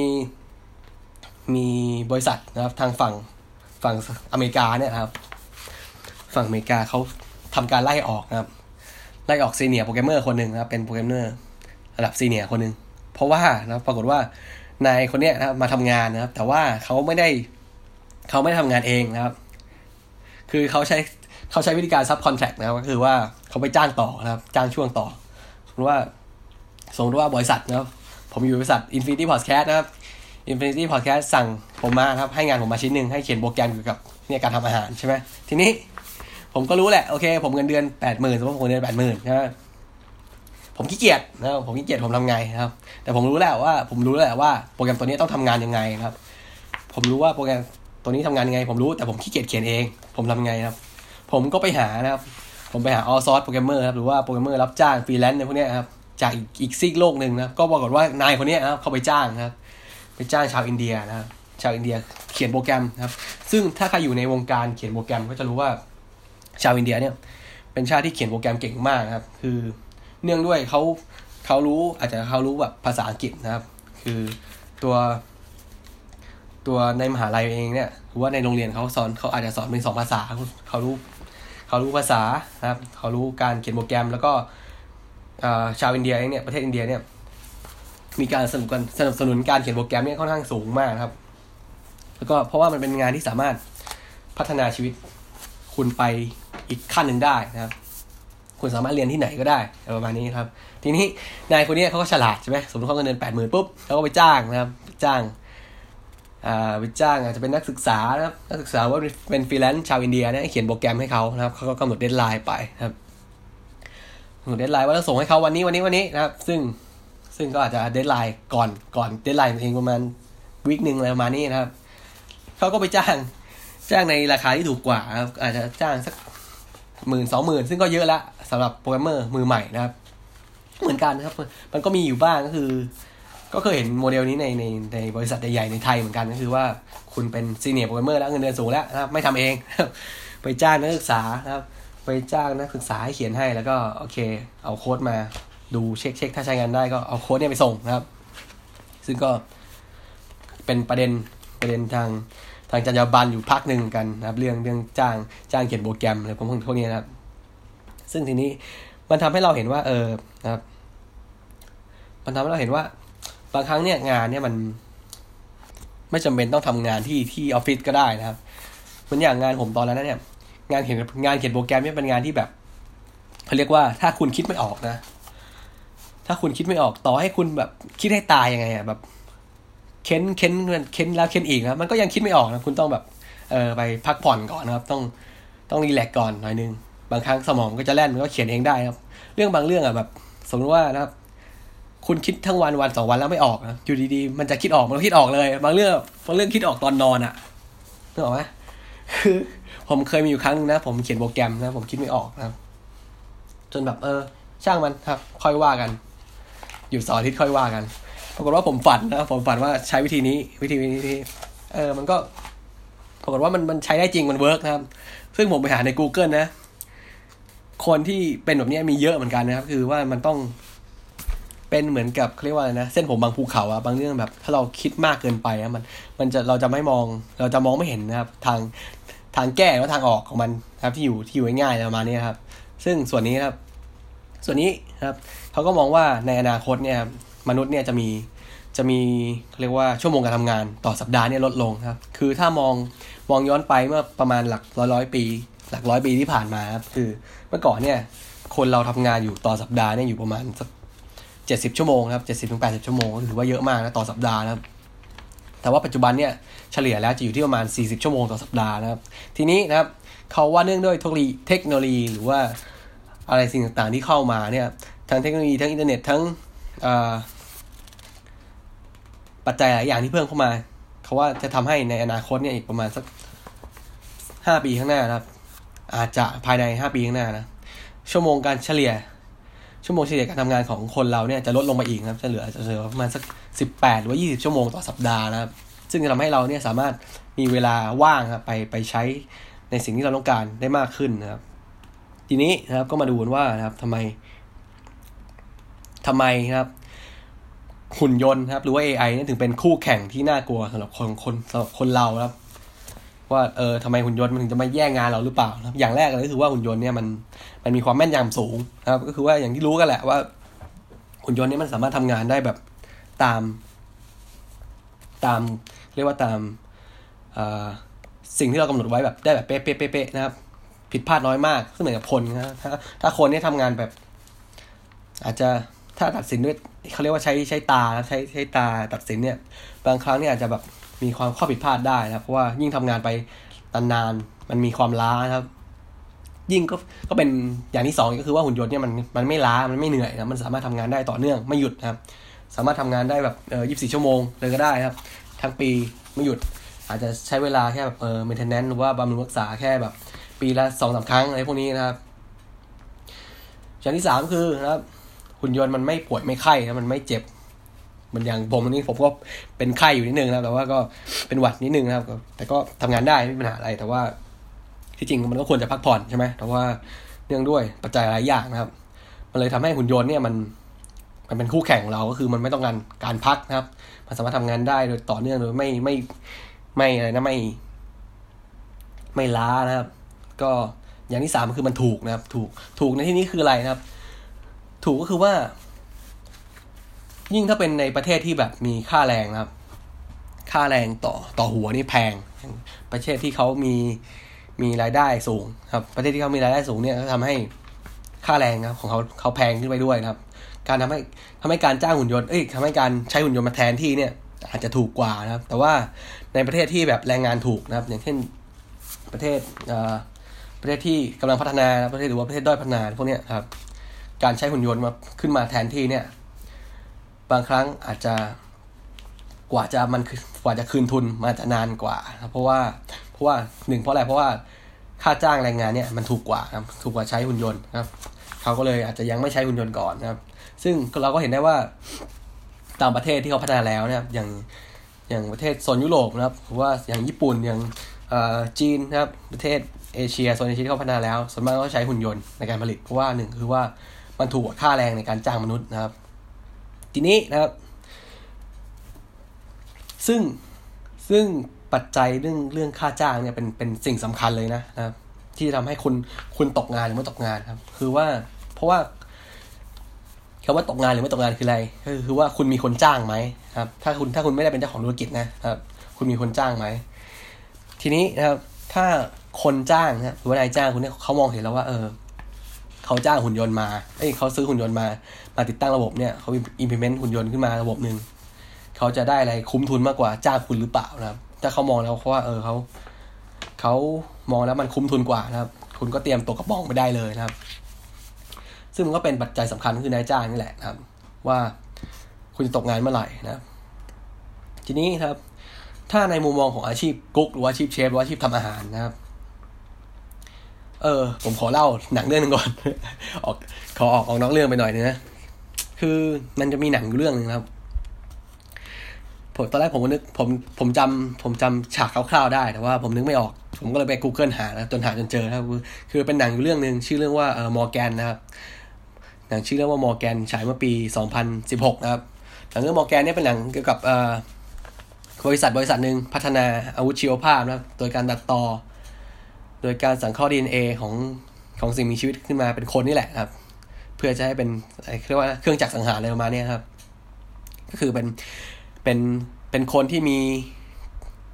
มีบริษัทนะครับทางฝั่ง ฝั่งอเมริกาเนี่ยครับ ฝั่งอเมริกาเขาทำการไล่ออกนะครับ ไล่ออก senior programmer คนหนึ่งนะครับ เป็นโปรแกรมเมอร์ระดับซีเนียร์คนหนึ่งเพราะว่านะปรากฏว่านายคนเนี้ยนะมาทำงานนะครับ แต่ว่าเขาไม่ได้เขาไม่ได้ทำงานเองนะครับ คือเขาใช้เขาใช้วิธีการซับคอนแทคนะครับก็คือว่าเขาไปจ้างต่อนะครับ จ้างช่วงต่อสมมติว่าสมมติว่าบริษัทนะครับ ผมอยู่บริษัท Infinity Podcast นะครับ Infinity Podcast สั่งผมมาครับ ให้งานผมมาชิ้นหนึ่งให้เขียนโปรแกรมเกี่ยวกับเนี่ยการทำอาหารใช่ไหมทีนี้ผมก็รู้แหละ โอเค ผมเงินเดือนแปดหมื่นสมมติผมเงินเดือนแปดหมื่นใช่ไหมผมขี้เกียจนะครับผมขี้เกียจผมทำไงครับ แต่ผมรู้แหล้วว่า ผมรู้แหล้วว่าโปรแกรมตัวนี้ต้องทำงานยังไงครับ ผมรู้ว่าโปรแกรมตัวนี้ทำงานยังไง ผมรู้แต่ผมขี้เกียจเขียนเอง ผมทำไงครับ ผมก็ไปหานะครับ ผมไปหา outsource programmer ครับหรือว่าโปรแกรมเมอร์รับจ้างฟรีแลนซ์ในพวกนี้ครับจากอีกอีกซีกโลกหนึ่งนะก็บอกก่อนว่านายคนนี้นะครับเขาไปจ้างครับ ไปจ้างชาวอินเดียนะครับชาวอินเดียเขียนโปรแกรมนะครับ ซึ่งถ้าใครอยู่ในวงการเขียนโปรแกรมก็จะรู้ว่าชาวอินเดียเนี่ยเป็นชาติที่เขียนโปรแกรมเก่งมากนะครับ คือเนื่องด้วยเขาเขารู้อาจจะเขารู้แบบภาษาอังกฤษนะครับ คือตัวตัวในมหาลัยเองเนี่ยหรือว่าในโรงเรียนเขาสอนเขาอาจจะสอนเป็นสองภาษาเขารู้เขารู้ภาษานะครับเขารู้การเขียนโปรแกรมแล้วก็ชาวอินเดียเองเนี่ยประเทศอินเดียเนี่ย มีการสนับสนุนสนับสนุนการเขียนโปรแกรมเนี่ยค่อนข้างสูงมากครับ แล้วก็เพราะว่ามันเป็นงานที่สามารถพัฒนาชีวิตคุณไปอีกขั้นหนึ่งได้นะครับ คุณสามารถเรียนที่ไหนก็ได้ประมาณนี้ครับ ทีนี้นายคนนี้เขาก็ฉลาดใช่ไหมสมมติเขาเงินเดือนแปดหมื่นปุ๊บเขาก็ไปจ้างนะครับ จ้างอ่าไปจ้างอาจจะเป็นนักศึกษานะครับนักศึกษาว่าเป็นฟรีแลนซ์ชาวอินเดียนะเขียนโปรแกรมให้เขานะครับเขาก็กำหนด deadline ไปนะครับกำหนด deadline ว่าจะส่งให้เขาวันนี้วันนี้วันนี้นะครับ ซึ่ง ซึ่งก็อาจจะ deadline ก่อนก่อน deadline เองประมาณ week หนึ่งอะไรประมาณนี้นะครับเขาก็ไปจ้างจ้างในราคาที่ถูกกว่าครับ อาจจะจ้างสักหมื่นสองหมื่นซึ่งก็เยอะละสำหรับโปรแกรมเมอร์มือใหม่นะครับ เหมือนกันนะครับ มันก็มีอยู่บ้างก็คือ ก็เคยเห็นโมเดลนี้ในในในบริษัทใหญ่ๆในไทยเหมือนกันก็คือว่าคุณเป็น senior programmer แล้วเงินเดือนสูงแล้วนะครับ ไม่ทำเองไปจ้างนักศึกษานะครับ ไปจ้างนักศึกษาให้เขียนให้แล้วก็โอเค เอาโค้ดมา ดูเช็คเช็คถ้าใช้งานได้ก็เอาโค้ดเนี่ยไปส่งนะครับ ซึ่งก็เป็นประเด็นประเด็นทางทางจรรยาบรรณอยู่พักหนึ่งกันนะครับ เรื่องเรื่องจ้างจ้างเขียนโปรแกรมอะไรพวกพวกนี้นะครับ ซึ่งทีนี้มันทำให้เราเห็นว่า เออนะครับ มันทำให้เราเห็นว่า บางครั้งเนี่ยงานเนี่ยมัน ไม่จำเป็นต้องทำงานที่ที่ออฟฟิศก็ได้นะครับเหมือนอย่างงานผมตอนนั้นเนี่ย งานเขียนงานเขียนโปรแกรมเนี่ยเป็นงานที่แบบเขาเรียกว่าถ้าคุณคิดไม่ออกนะ ถ้าคุณคิดไม่ออกต่อให้คุณแบบคิดให้ตายยังไงอะแบบเค้นเค้นเค้นแล้วเค้นอีกนะมันก็ยังคิดไม่ออกนะคุณต้องแบบเออไปพักผ่อนก่อนนะครับ ต้องต้องรีแลกก่อนหน่อยนึงบางครั้งสมองก็จะแล่นมันก็เขียนเองได้ครับ เรื่องบางเรื่องอะแบบ สมมติว่านะครับ คุณคิดทั้งวันวันสองวันแล้วไม่ออกนะอยู่ดีๆ มันจะคิดออกมันก็คิดออกเลย บางเรื่องบางเรื่องคิดออกตอนนอนอะนึกออกไหมคือผมเคยมีอยู่ครั้งนึงนะ ผมเขียนโปรแกรมนะ ผมคิดไม่ออกนะครับ จนแบบเออ ช่างมันครับ ค่อยว่ากัน อยู่สอนอาทิตย์ค่อยว่ากันปรากฏว่าผมฝันนะผมฝันว่าใช้วิธีนี้วิธีนี้เออมันก็ปรากฏว่ามันมันใช้ได้จริงมันเวิร์กนะครับ ซึ่งผมไปหาใน Google นะ คนที่เป็นแบบนี้มีเยอะเหมือนกันนะครับ คือว่ามันต้องเป็นเหมือนกับเรียกว่าอะไรนะ เส้นผมบางภูเขาอะบางเรื่องแบบ ถ้าเราคิดมากเกินไปอะมันมันจะเราจะไม่มองเราจะมองไม่เห็นนะครับ ทางทางแก้หรือทางออกของมันครับที่อยู่ที่อยู่ง่ายๆประมาณนี้ครับ ซึ่งส่วนนี้ครับ ส่วนนี้ครับเขาก็มองว่าในอนาคตเนี่ยมนุษย์เนี่ยจะมีจะมีเรียกว่าชั่วโมงการทำงานต่อสัปดาห์เนี่ยลดลงครับ คือถ้ามองมองย้อนไปเมื่อประมาณหลักร้อยร้อยปี หลักร้อยปีที่ผ่านมาครับคือเมื่อก่อนเนี่ยคนเราทำงานอยู่ต่อสัปดาห์เนี่ยอยู่ประมาณสักเจ็ดสิบชั่วโมงครับเจ็ดสิบถึงแปดสิบชั่วโมงถือว่าเยอะมากนะต่อสัปดาห์นะครับ แต่ว่าปัจจุบันเนี่ยเฉลี่ยแล้วจะอยู่ที่ประมาณสี่สิบชั่วโมงต่อสัปดาห์นะครับ ทีนี้นะครับเขาว่าเนื่องด้วยเทคโนโลยีหรือว่า อะไรสิ่งต่างๆที่เข้ามาเนี่ยทั้งเทคโนโลยีทั้งอินเทอร์เน็ตทั้งปัจจัยหลายอย่างที่เพิ่มเข้ามาเขาว่าจะทำให้ในอนาคตเนี่ยอีกประมาณสักห้าปีข้างหน้านะครับ อาจจะภายในห้าปีข้างหน้านะชั่วโมงการเฉลี่ย ชั่วโมงเฉลี่ยการทำงานของคนเราเนี่ยจะลดลงมาอีกนะครับจะเหลือจะเหลือประมาณสักสิบแปดหรือว่ายี่สิบชั่วโมงต่อสัปดาห์นะครับ ซึ่งจะทำให้เราเนี่ยสามารถมีเวลาว่างครับไปไปใช้ในสิ่งที่เราต้องการได้มากขึ้นนะครับ ทีนี้นะครับก็มาดูกันว่านะครับทำไมทำไมนะครับ หุ่นยนต์ครับ หรือว่า AI นี่ถึงเป็นคู่แข่งที่น่ากลัวสำหรับคนคนสำหรับคนเราครับ ว่าเออทำไมหุ่นยนต์มันถึงจะมาแย่งงานเราหรือเปล่าครับ อย่างแรกเลยก็คือว่าหุ่นยนต์เนี่ยมันมันมีความแม่นยำสูงนะครับ ก็คือว่าอย่างที่รู้กันแหละว่า หุ่นยนต์นี่มันสามารถทำงานได้แบบตาม ตามเรียกว่าตามสิ่งที่เรากำหนดไว้แบบได้แบบเป๊ะๆนะครับ ผิดพลาดน้อยมากซึ่งเหมือนกับคนนะถ้าถ้าคนนี่ทำงานแบบ อาจจะถ้าตัดสินด้วยเขาเรียกว่าใช้ใช้ตาใช้ใช้ตาตัดสินเนี่ย บางครั้งเนี่ยอาจจะแบบมีความข้อผิดพลาดได้นะเพราะว่ายิ่งทำงานไปนานๆมันมีความล้าครับ ยิ่งก็ก็เป็นอย่างที่สองก็คือว่าหุ่นยนต์เนี่ยมันมันไม่ล้ามันไม่เหนื่อยนะมันสามารถทำงานได้ต่อเนื่องไม่หยุดนะครับ สามารถทำงานได้แบบเออยี่สิบสี่ชั่วโมงเลยก็ได้ครับ ทั้งปีไม่หยุด อาจจะใช้เวลาแค่แบบเออ maintenance หรือว่าบำรุงรักษาแค่แบบ ปีละสองสามครั้งอะไรพวกนี้นะครับ อย่างที่สามคือนะครับหุ่นยนต์มันไม่ป่วยไม่ไข้นะมันไม่เจ็บมันอย่างผมนี่ผมก็เป็นไข้อยู่นิดนึงนะแต่ว่าก็เป็นหวัดนิดนึงนะครับ แต่ก็ทำงานได้ไม่มีปัญหาอะไร แต่ว่าที่จริงมันก็ควรจะพักผ่อนใช่ไหมแต่ว่าเนื่องด้วยปัจจัยหลายอย่างนะครับ มันเลยทำให้หุ่นยนต์เนี่ยมัน มันเป็นคู่แข่งของเราก็คือมันไม่ต้องการการพักนะครับ มันสามารถทำงานได้โดยต่อเนื่องโดยไม่ไม่ไม่อะไรนะไม่ ไม่ล้านะครับ ก็อย่างที่สามคือมันถูกนะครับ ถูกถูกในที่นี้คืออะไรนะครับ ถูกก็คือว่า ยิ่งถ้าเป็นในประเทศที่แบบมีค่าแรงนะครับ ค่าแรงต่อต่อหัวนี่แพง ประเทศที่เขามีมีรายได้สูงครับ ประเทศที่เขามีรายได้สูงเนี่ยก็ทำให้ค่าแรงครับของเขาเขาแพงขึ้นไปด้วยนะครับ การทำให้ทำให้การจ้างหุ่นยนต์ เอ้ยทำให้การใช้หุ่นยนต์มาแทนที่เนี่ย อาจจะถูกกว่านะครับ แต่ว่าในประเทศที่แบบแรงงานถูกนะครับ อย่างเช่นประเทศอ่า ประเทศที่กำลังพัฒนาประเทศหรือว่าประเทศด้อยพัฒนาพวกนี้ครับ การใช้หุ่นยนต์มาขึ้นมาแทนที่เนี่ย บางครั้งอาจจะกว่าจะมันกว่าจะคืนทุนมาจะนานกว่าเพราะว่าเพราะว่าหนึ่งเพราะอะไรเพราะว่าค่าจ้างแรงงานเนี่ยมันถูกกว่าครับถูกกว่าใช้หุ่นยนต์ครับเขาก็เลยอาจจะยังไม่ใช้หุ่นยนต์ก่อนนะครับ ซึ่งเราก็เห็นได้ว่าต่างประเทศที่เขาพัฒนาแล้วเนี่ยอย่างอย่างประเทศโซนยุโรปนะครับหรือว่าอย่างญี่ปุ่นอย่างจีนนะครับประเทศ เอเชียโซนเอเชียที่เขาพัฒนาแล้วส่วนมากก็ใช้หุ่นยนต์ในการผลิต เพราะว่าหนึ่งคือว่ามันถูกกว่าค่าแรงในการจ้างมนุษย์นะครับ ทีนี้นะครับ ซึ่งซึ่งปัจจัยเรื่องเรื่องค่าจ้างเนี่ยเป็นเป็นสิ่งสำคัญเลยนะนะครับ ที่ทำให้คุณคุณตกงานหรือไม่ตกงานครับ คือว่าเพราะว่าคำว่าตกงานหรือไม่ตกงานคืออะไรก็คือว่าคุณมีคนจ้างไหมครับ ถ้าคุณถ้าคุณไม่ได้เป็นเจ้าของธุรกิจนะครับ คุณมีคนจ้างไหมทีนี้นะครับ ถ้า คนจ้างนะหรือว่านายจ้างคุณเนี่ยเขามองเห็นแล้วว่าเออเขาจ้างหุ่นยนต์มาเอ้ยเขาซื้อหุ่นยนต์มามาติดตั้งระบบเนี่ยเขา implement หุ่นยนต์ขึ้นมาระบบหนึ่งเขาจะได้อะไรคุ้มทุนมากกว่าจ้างคุณหรือเปล่านะครับ ถ้าเขามองแล้วเพราว่า เออเขาเขามองแล้วมันคุ้มทุนกว่านะครับ คุณก็เตรียมตัวกระป๋องไปได้เลยนะครับ ซึ่งมันก็เป็นปัจจัยสำคัญคือนายจ้างนี่แหละนะครับ ว่าคุณจะตกงานเมื่อไหร่นะครับ ทีนี้ครับ ถ้าในมุมมองของอาชีพกุ๊กหรือว่าอาชีพเชฟหรือว่าอาชีพทำอาหารนะครับ เออ ผมขอเล่าหนังเรื่องหนึงก่อน ออกขอออกออกนอกเรื่องไปหน่อยนึงนะคือมันจะมีหนังอยู่เรื่องหนึงครับผมตอนแรกผมก็นึกผมผมจำผมจำฉากคร่าวๆได้แต่ว่าผมนึกไม่ออก ผมก็เลยไป Google หานะจนหาจนเจอครับคือคือเป็นหนังอยู่เรื่องหนึ่งชื่อเรื่องว่าเอ่อมอร์แกนนะครับหนังชื่อเรื่องว่ามอร์แกนฉายเมื่อปี 2016 นะครับหนังเรื่องมอร์แกนเนี่ยเป็นหนังเกี่ยวกับเอ่อบริษัทบริษัทหนึ่งพัฒนาอาวุธชีวภาพนะโดยการตัดต่อ โดยการสังเคราะห์ DNA ของของสิ่งมีชีวิตขึ้นมาเป็นคนนี่แหละครับ เพื่อจะให้เป็นเรียกว่าเครื่องจักรสังหารอะไรประมาณเนี้ยครับ ก็คือเป็นเป็นเป็นคนที่มี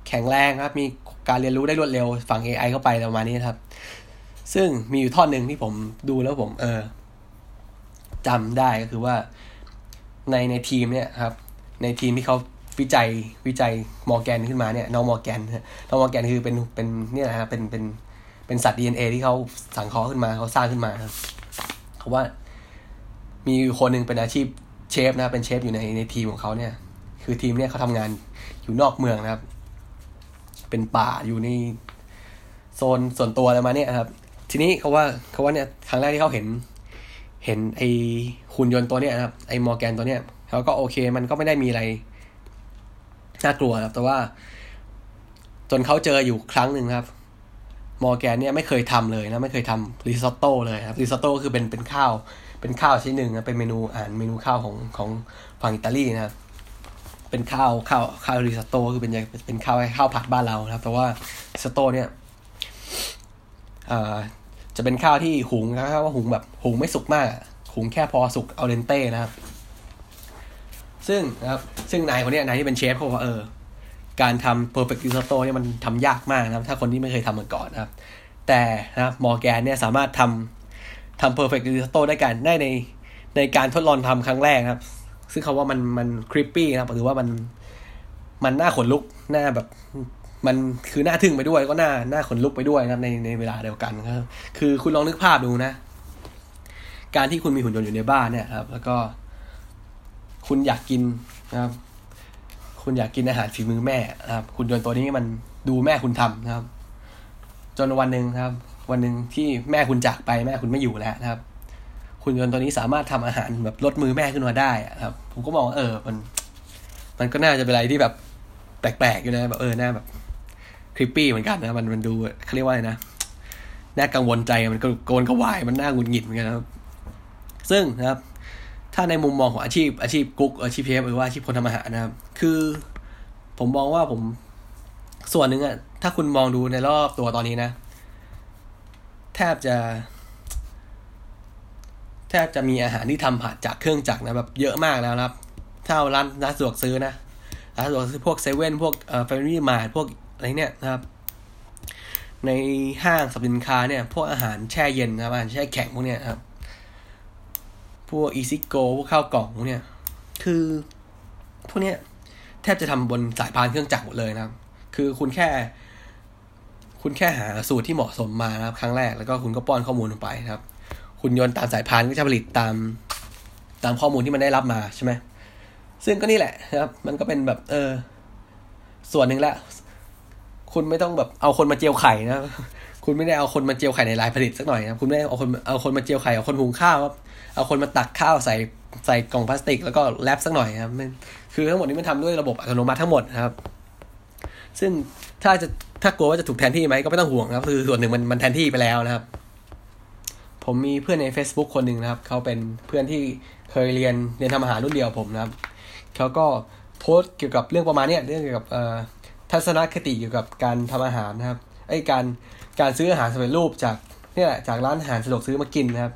แข็งแรงครับ มีการเรียนรู้ได้รวดเร็วฝั่ง AI เข้าไปประมาณนี้ครับ ซึ่งมีอยู่ท่อนหนึ่งที่ผมดูแล้วผม เออจำได้ก็คือว่าในในทีมเนี่ยครับ ในทีมที่เขาวิจัยวิจัยมอร์แกนขึ้นมาเนี่ยน้องมอร์แกนน้องมอร์แกนคือเป็นเป็นเนี่ยนะครับเป็นเป็น เป็นสัตว์ DNA ที่เขาสังเคราะห์ขึ้นมาเขาสร้างขึ้นมาครับเขาว่า มีคนหนึ่งเป็นอาชีพเชฟนะครับเป็นเชฟอยู่ในในทีมของเขาเนี่ย คือทีมเนี่ยเขาทำงานอยู่นอกเมืองนะครับ เป็นป่าอยู่ในโซนส่วนตัวอะไรมาเนี่ยครับ ทีนี้เขาว่าเขาว่าเนี่ยครั้งแรกที่เขาเห็น เห็นไอหุ่นยนต์ตัวเนี้ยนะครับไอมอร์แกนตัวเนี้ยเขาก็โอเค มันก็ไม่ได้มีอะไรน่ากลัวครับ แต่ว่า จนเขาเจออยู่ครั้งหนึ่งครับ มอร์แกนเนี่ยไม่เคยทำเลยนะไม่เคยทำริซอตโต้เลยครับริซอตโต้คือเป็นเป็นข้าวเป็นข้าวชนิดหนึ่งนะเป็นเมนูอ่านเมนูข้าวของของฝั่งอิตาลีนะครับเป็นข้าวข้าวข้าวริซอตโต้คือเป็นเป็นข้าวข้าวผัดบ้านเรานะครับ แต่ว่าริซอตโต้เนี่ยเอ่อจะเป็นข้าวที่หุงนะครับว่าหุงแบบหุงไม่สุกมากหุงแค่พอสุกเอาเดนเต้นะครับ ซึ่งนะครับซึ่งนายคนนี้นายที่เป็นเชฟเขาบอกว่าเออ การทำ perfect risotto เนี่ยมันทำยากมากนะครับ ถ้าคนที่ไม่เคยทำมาก่อนนะครับ แต่นะมอร์แกนเนี่ยสามารถทำทำ perfect risotto ได้กันได้ในในการทดลองทำครั้งแรกครับ ซึ่งเขาว่ามันมันคริปปี้นะครับหรือว่ามันมันน่าขนลุกหน้าแบบมันคือหน้าทึ่งไปด้วยก็หน้าหน้าขนลุกไปด้วยนะครับในในเวลาเดียวกันครับคือคุณลองนึกภาพดูนะ การที่คุณมีหุ่นยนต์อยู่ในบ้านเนี่ยครับ แล้วก็คุณอยากกินนะครับ คุณอยากกินอาหารฝีมือแม่นะครับหุ่นยนตัวนี้มันดูแม่คุณทำนะครับ จนวันหนึ่งครับ วันหนึ่งที่แม่คุณจากไปแม่คุณไม่อยู่แล้วนะครับหุ่นยนตัวนี้สามารถทำอาหารแบบลดมือแม่ขึ้นมาได้ครับ ผมก็มองว่าเออมัน มันก็น่าจะเป็นอะไรที่แบบแปลกๆอยู่นะแบบเออหน้าแบบคลิปปี้เหมือนกันนะมันมันดูเขาเรียกว่าอะไรนะน่ากังวลใจมันก็โกนกระวายมันน่าหงุดหงิดเหมือนกันครับ ซึ่งนะครับ ถ้าในมุมมองของอาชีพ อาชีพกุ๊กอาชีพเชฟหรือว่าอาชีพคนทำอาหารนะครับ คือ ผมมองว่าผม ส่วนหนึ่งอะถ้าคุณมองดูในรอบตัวตอนนี้นะ แทบจะ แทบจะมีอาหารที่ทำผ่านจากเครื่องจักรนะแบบเยอะมากแล้วนะครับ ถ้าเอาร้านร้านสะดวกซื้อนะร้านสะดวกซื้อพวกเซเว่นพวกเอ่อแฟมิลี่มาร์ทพวกอะไรเนี่ยนะครับ ในห้างสรรพสินค้าเนี่ย พวกอาหารแช่เย็นนะอาหารแช่แข็งพวกเนี้ยครับ พวก EZYGO พวกข้าวกล่องพวกเนี้ยคือพวกเนี้ยแทบจะทำบนสายพานเครื่องจักรหมดเลยนะครับ คือคุณแค่ คุณแค่หาสูตรที่เหมาะสมมานะครับ ครั้งแรกแล้วก็คุณก็ป้อนข้อมูลลงไปนะครับหุ่นยนต์ตามสายพานก็จะผลิตตามตามข้อมูลที่มันได้รับมาใช่ไหมซึ่งก็นี่แหละนะครับ มันก็เป็นแบบ เออ ส่วนหนึ่งแหละ คุณไม่ต้องแบบเอาคนมาเจียวไข่นะ คุณไม่ได้เอาคนมาเจียวไข่ในลายผลิตสักหน่อยนะคุณไม่ได้เอาคนเอาคนมาเจียวไข่เอาคนหุงข้าวครับเอาคนมาตักข้าวใส่ใส่กล่องพลาสติก แล้วก็แรปสักหน่อยครับมันคือทั้งหมดนี้มันทำด้วยระบบอัตโนมัติทั้งหมดนะครับ ซึ่งถ้าจะถ้ากลัวว่าจะถูกแทนที่ไหมก็ไม่ต้องห่วงครับ คือส่วนหนึ่งมันมันแทนที่ไปแล้วนะครับ ผมมีเพื่อนใน Facebook คนหนึ่งนะครับ เขาเป็นเพื่อนที่เคยเรียนเรียนทำอาหารรุ่นเดียวผมนะครับ เขาก็โพสต์เกี่ยวกับเรื่องประมาณนี้เรื่องเกี่ยวกับเอ่อทัศนคติเกี่ยวกับการทำอาหารนะครับไอ้การ การซื้ออาหารสำเร็จรูปจากเนี่ยจากร้านอาหารสะดวกซื้อมากินนะครับ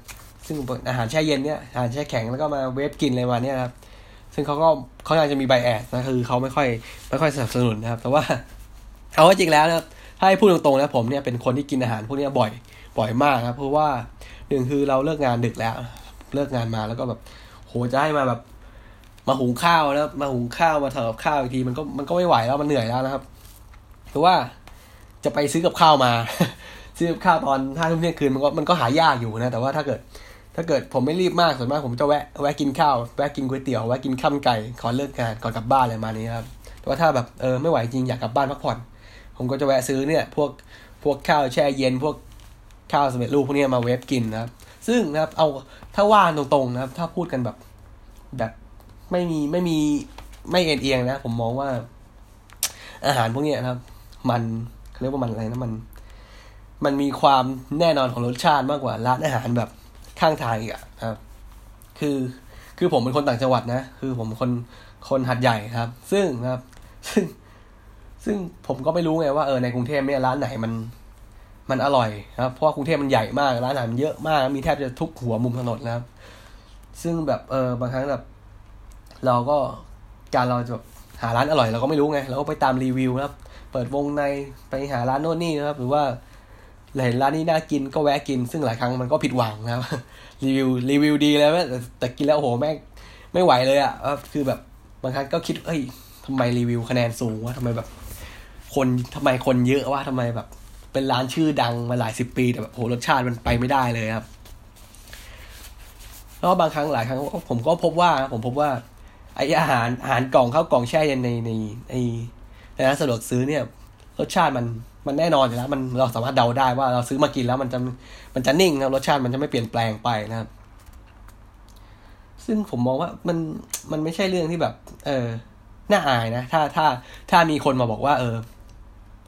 ซึ่งอาหารแช่เย็นเนี่ยอาหารแช่แข็งแล้วก็มาเวฟกินอะไรมาเนี่ยครับ ซึ่งเขาก็เขาอยากจะมีไบแอดนะคือเขาไม่ค่อยไม่ค่อยสนับสนุนนะครับ แต่ว่าเอาจริงแล้วนะครับถ้าให้พูดตรงๆนะผมเนี่ยเป็นคนที่กินอาหารพวกนี้บ่อยบ่อยมากครับเพราะว่าหนึ่งคือเราเลิกงานดึกแล้ว เลิกงานมาแล้วก็แบบโหจะให้มาแบบ มาหุงข้าวแล้วมาหุงข้าวมาทำกับข้าวอีกทีมันก็มันก็ไม่ไหวแล้วมันเหนื่อยแล้วนะครับเพราะว่า จะไปซื้อกับข้าวมา ซื้อกับข้าวตอนห้าทุ่มเที่ยงคืนมันก็มันก็หายากอยู่นะ แต่ว่าถ้าเกิด ถ้าเกิดผมไม่รีบมากส่วนมากผมจะแวะแวะกินข้าวแวะกินก๋วยเตี๋ยวแวะกินข้าวไก่ก่อนเลิกงานก่อนกลับบ้านอะไรมานี้ครับแต่ว่าถ้าแบบเออไม่ไหวจริงอยากกลับบ้านพักผ่อน ผมก็จะแวะซื้อเนี่ย พวกพวกข้าวแช่เย็นพวกข้าวสำเร็จรูปพวกนี้มาเวฟกินนะครับ ซึ่งนะครับเอาถ้าว่าตรงๆนะครับ ถ้าพูดกันแบบแบบไม่มีไม่มีไม่เอ็นเอียงนะ ผมมองว่า อาหารพวกนี้นะครับ มัน เรียกว่ามันอะไรนะมัน มันมีความแน่นอนของรสชาติมากกว่าร้านอาหารแบบข้างทางอีกอะครับ คือคือผมเป็นคนต่างจังหวัดนะ คือผมเป็นคนคนหัดใหญ่ครับ ซึ่งครับ ซึ่งซึ่งผมก็ไม่รู้ไงว่าเออในกรุงเทพเนี่ยร้านไหนมันมันอร่อยครับเพราะว่ากรุงเทพมันใหญ่มากร้านอาหารเยอะมาก มีแทบจะทุกหัวมุมถนนนะครับ ซึ่งแบบเออบางครั้งแบบ เราก็การเราจะหาร้านอร่อยเราก็ไม่รู้ไงเราก็ไปตามรีวิวนะครับ เปิดวงในไปหาร้านโน่นนี่นะครับ หรือว่าเห็นร้านนี้น่ากินก็แวะกิน ซึ่งหลายครั้งมันก็ผิดหวังนะครับ รีวิวรีวิวดีแล้วแต่แต่กินแล้วโอ้โหแม่งไม่ไหวเลยอะ่ะคือแบบบางครั้งก็คิด เอ้ยทำไมรีวิวคะแนนสูงวะทำไมแบบ คนทำไมคนเยอะวะทำไมแบบ เป็นร้านชื่อดังมาหลายสิบปีแต่แบบโหรสชาติมันไปไม่ได้เลยครับแล้วบางครั้งหลายครั้งผมก็พบว่า ผมพบว่าไออาหารอาหารกล่องข้าวกล่องแช่เย็นในในใน ในร้านสะดวกซื้อเนี่ยรสชาติมันมันแน่นอนอยู่แล้ว มันเราสามารถเดาได้ว่าเราซื้อมากินแล้วมันจะมันจะนิ่งนะรสชาติมันจะไม่เปลี่ยนแปลงไปนะครับ ซึ่งผมมองว่ามันมันไม่ใช่เรื่องที่แบบ เออน่าอายนะ ถ้าถ้าถ้ามีคนมาบอกว่า เออ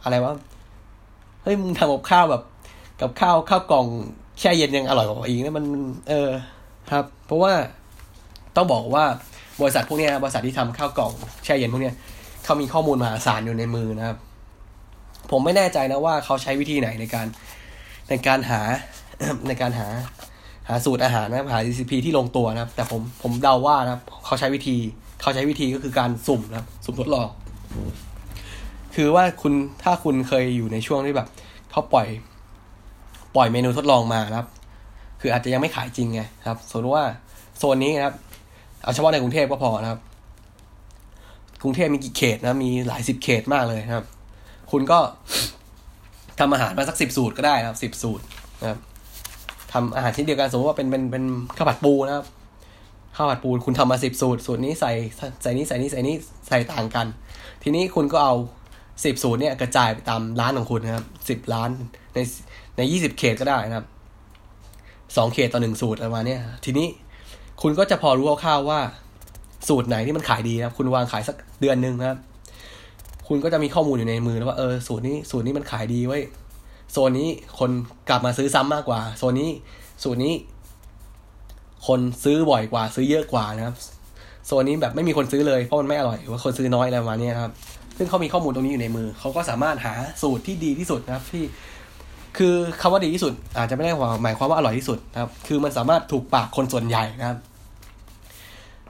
อะไรว่าเฮ้ยมึงทำกับข้าวแบบ กับข้าวข้าวกล่องแช่เย็นยังอร่อยกว่าอีกนะมันเออ ครับ เพราะว่าต้องบอกว่าบริษัทพวกนี้บริษัทที่ทำข้าวกล่องแช่เย็นพวกนี้ เขามีข้อมูลมหาศาลอยู่ในมือนะครับ ผมไม่แน่ใจนะว่าเขาใช้วิธีไหนในการในการหาในการหาหาสูตรอาหารนะหา recipe ที่ลงตัวนะครับ แต่ผมผมเดาว่านะครับ เขาใช้วิธี เขาใช้วิธีก็คือการสุ่มนะครับ สุ่มทดลอง คือว่าคุณถ้าคุณเคยอยู่ในช่วงที่แบบเขาปล่อย ปล่อยเมนูทดลองมานะครับ คืออาจจะยังไม่ขายจริงไงครับสมมติว่าโซนนี้นะครับ เอาเฉพาะในกรุงเทพก็พอนะครับ รุงเทพมีกี่เขตนะมีหลายสิบเขตมากเลยนะครับ คุณก็ทำอาหารมาสักสิบสูตรก็ได้นะครับสิบสูตรนะครับทำอาหารชิ้นเดียวกันสมมติว่าเป็นเป็นเป็นข้าวผัดปูนะครับข้าวผัดปูคุณทำมาสิบสูตร สูตรนี้ใส่ใส่นี้ใส่นี้ใส่นี้ใส่ต่างกัน ทีนี้คุณก็เอาสิบสูตรเนี่ยกระจายไปตามร้านของคุณนะครับสิบร้านในในยี่สิบเขตก็ได้นะครับสองเขตต่อหนึ่งสูตรประมาณนี้ทีนี้คุณก็จะพอรู้คร่าวๆว่า สูตรไหนที่มันขายดีนะครับคุณวางขายสักเดือนหนึ่งนะครับ คุณก็จะมีข้อมูลอยู่ในมือแล้วว่าเออสูตรนี้สูตรนี้มันขายดีไว้โซนนี้คนกลับมาซื้อซ้ำมากกว่า โซนนี้สูตรนี้ คนซื้อบ่อยกว่า ซื้อเยอะกว่านะครับ โซนนี้แบบไม่มีคนซื้อเลยเพราะมันไม่อร่อยหรือว่าคนซื้อน้อยอะไรประมาณนี้ครับ ซึ่งเขามีข้อมูลตรงนี้อยู่ในมือ เขาก็สามารถหาสูตรที่ดีที่สุดนะครับที่คือคำว่าดีที่สุด อาจจะไม่ได้หมายความว่าอร่อยที่สุดนะครับ คือมันสามารถถูกปากคนส่วนใหญ่นะครับ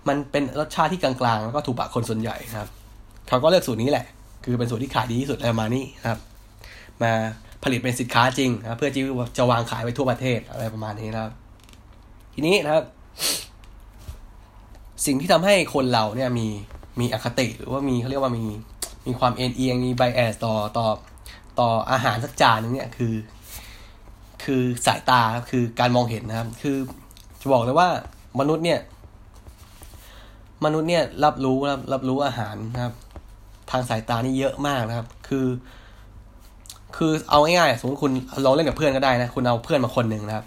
มันเป็นรสชาติที่กลางๆแล้วก็ถูกปากคนส่วนใหญ่ครับ เขาก็เลือกสูตรนี้แหละ คือเป็นสูตรที่ขายดีที่สุดอะไรมานี้ครับ มาผลิตเป็นสินค้าจริงนะเพื่อที่จะวางขายไปทั่วประเทศอะไรประมาณนี้นะครับ ทีนี้นะครับ สิ่งที่ทำให้คนเราเนี่ยมีมีอคติหรือว่ามีเขาเรียกว่ามีมีความเอ็นเอียงมีไบแอสต่อต่อต่ออาหารสักจานนึงเนี่ยคือ คือสายตาคือการมองเห็นนะครับ คือจะบอกเลยว่ามนุษย์เนี่ย มนุษย์เนี่ยรับรู้รับรับรู้อาหารนะครับ ทางสายตานี่เยอะมากนะครับ คือ คือเอาง่ายๆสมมติคุณลองเล่นกับเพื่อนก็ได้นะ คุณเอาเพื่อนมาคนหนึ่งนะครับ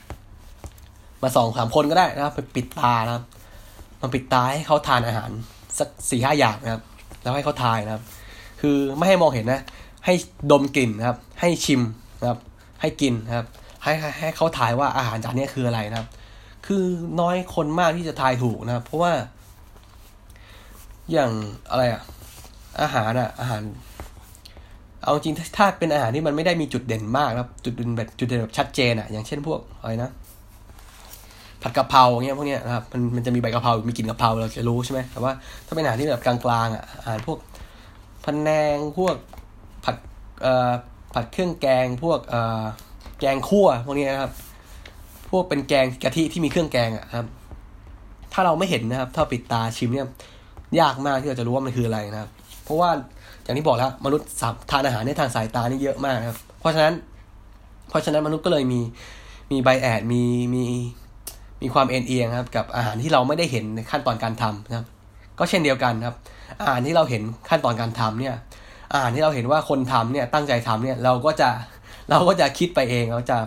มาสองสามคนก็ได้นะครับไปปิดตานะครับมาปิดตาให้เขาทานอาหารสักสี่ห้าอย่างนะครับ แล้วให้เขาทายนะครับ คือไม่ให้มองเห็นนะ ให้ดมกลิ่นนะครับ ให้ชิมนะครับ ให้กินนะครับ ให้ให้ให้เขาทายว่าอาหารจานนี้คืออะไรนะครับ คือน้อยคนมากที่จะทายถูกนะครับ เพราะว่า อย่างอะไรอะอาหารอะอาหาร เอาจริงถ้าเป็นอาหารที่มันไม่ได้มีจุดเด่นมากครับ จุดเด่นแบบจุดเด่นแบบชัดเจนอะอย่างเช่นพวกอะไรนะผัดกะเพราเงี้ยพวกเนี้ยนะครับมันมันจะมีใบกะเพรา มีกลิ่นกะเพราเราจะรู้ใช่ไหมแต่ว่าถ้าเป็นอาหารที่แบบกลางๆอะอาหารพวกพันแนงพวกผัดเอ่อผัดเครื่องแกงพวกเอ่อแกงคั่วพวกนี้นะครับ พวกเป็นแกงกะทิที่มีเครื่องแกงอะครับ ถ้าเราไม่เห็นนะครับ ถ้าปิดตาชิมเนี่ย ยากมากที่เราจะรู้ว่ามันคืออะไรนะครับ เพราะว่าอย่างที่บอกแล้วมนุษย์สับทานอาหารในทางสายตานี่เยอะมากครับ เพราะฉะนั้น เพราะฉะนั้นมนุษย์ก็เลยมีมีไบแอดมีมีมีความเอ็นเอียงครับ กับอาหารที่เราไม่ได้เห็นในขั้นตอนการทำนะครับ ก็เช่นเดียวกันครับ อาหารที่เราเห็นขั้นตอนการทำเนี่ย อาหารที่เราเห็นว่าคนทำเนี่ยตั้งใจทำเนี่ยเราก็จะเราก็จะคิดไปเองเราจะ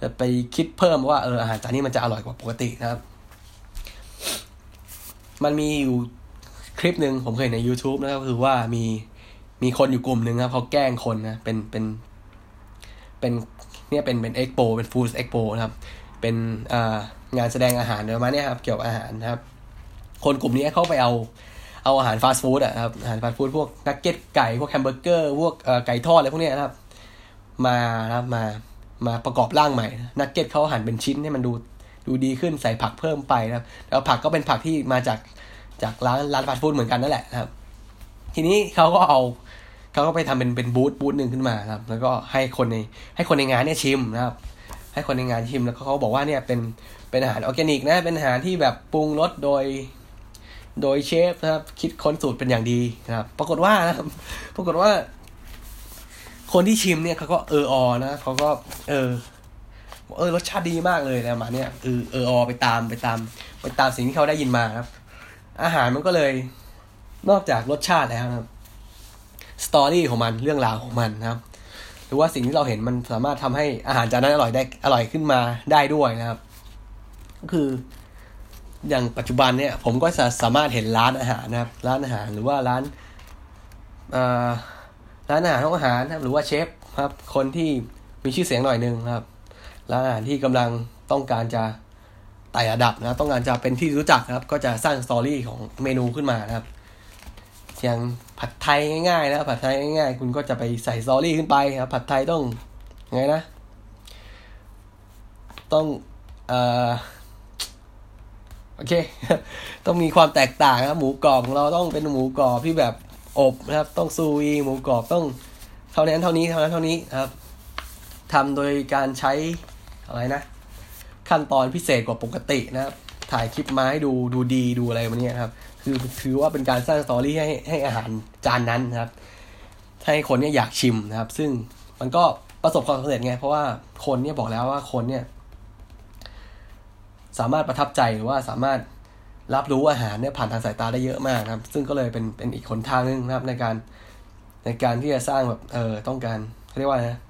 จะไปคิดเพิ่มว่าเอออาหารจานนี้มันจะอร่อยกว่าปกตินะครับ มันมีอยู่ คลิปหนึ่งผมเคยเห็นใน YouTube นะครับคือว่ามีมีคนอยู่กลุ่มหนึ่งครับเขาแกล้งคนนะเป็นเป็น เป็นเนี่ยเป็นเป็นเอ็กโปเป็น food expo นะครับ เป็นอ่างานแสดงอาหารประมาณนี้ครับเกี่ยวกับอาหารนะครับ คนกลุ่มนี้เขาไปเอาเอาอาหารฟาสต์ฟู้ดอะครับอาหารฟาสต์ฟู้ดพวกนักเก็ตไก่พวกแฮมเบอร์เกอร์พวกไก่ทอดอะไรพวกนี้นะครับ มานะครับมามาประกอบร่างใหม่นักเก็ตเขาหั่นเป็นชิ้นให้มันดูดูดีขึ้นใส่ผักเพิ่มไปนะครับ แล้วผักก็เป็นผักที่มาจาก จากร้านร้านฟาสต์ฟู้ดเหมือนกันนั่นแหละนะครับ ทีนี้เขาก็เอาเขาก็ไปทำเป็นเป็นบูธบูธหนึ่งขึ้นมาครับ แล้วก็ให้คนในให้คนในงานเนี่ยชิมนะครับ ให้คนในงานชิมแล้วเขาบอกว่าเนี่ยเป็นเป็นอาหารออร์แกนิกนะ เป็นอาหารที่แบบปรุงรสโดย โดยเชฟนะครับ คิดค้นสูตรเป็นอย่างดีนะครับ ปรากฏว่านะครับปรากฏว่า คนที่ชิมเนี่ยเขาก็เอออนะเขาก็ เออเออรสชาติดีมากเลยนะมาเนี่ยเออเอออไปตามไปตาม ไปตามสิ่งที่เขาได้ยินมาครับ อาหารมันก็เลยนอกจากรสชาติแล้วนะครับสตอรี่ของมันเรื่องราวของมันนะครับ หรือว่าสิ่งที่เราเห็นมันสามารถทำให้อาหารจานนั้นอร่อยได้อร่อยขึ้นมาได้ด้วยนะครับ ก็คืออย่างปัจจุบันเนี่ยผมก็จะสามารถเห็นร้านอาหารนะครับ ร้านอาหารหรือว่าร้านร้านอาหารห้องอาหารนะครับ หรือว่าเชฟครับ คนที่มีชื่อเสียงหน่อยนึงครับ ร้านอาหารที่กำลังต้องการจะ ไต่ระดับนะต้องการจะเป็นที่รู้จักนะครับ ก็จะสร้างสตอรี่ของเมนูขึ้นมานะครับ อย่างผัดไทยง่ายๆนะผัดไทยง่ายๆ คุณก็จะไปใส่ซอรี่ขึ้นไปครับผัดไทยต้องไงนะ ต้องเอ่อโอเค ต้องมีความแตกต่างครับหมูกรอบของเราต้องเป็นหมูกรอบที่แบบอบนะครับ ต้องซูวีหมูกรอบต้องเท่านั้นเท่านี้เท่านั้นเท่านี้ครับทำโดยการใช้อะไรนะ ขั้นตอนพิเศษกว่าปกตินะครับ ถ่ายคลิปมาให้ดูดูดีดูอะไรแบบนี้ครับ คือถือว่าเป็นการสร้างสตอรี่ให้ให้อาหารจานนั้นนะครับ ให้คนเนี่ยอยากชิมนะครับ ซึ่งมันก็ประสบความสำเร็จไง เพราะว่าคนเนี่ยบอกแล้วว่าคนเนี่ย สามารถประทับใจหรือว่าสามารถรับรู้อาหารเนี่ยผ่านทางสายตาได้เยอะมากนะครับ ซึ่งก็เลยเป็นเป็นอีกคนทางนึงนะครับ ในการในการที่จะสร้างแบบเออต้องการเขาเรียกว่านะ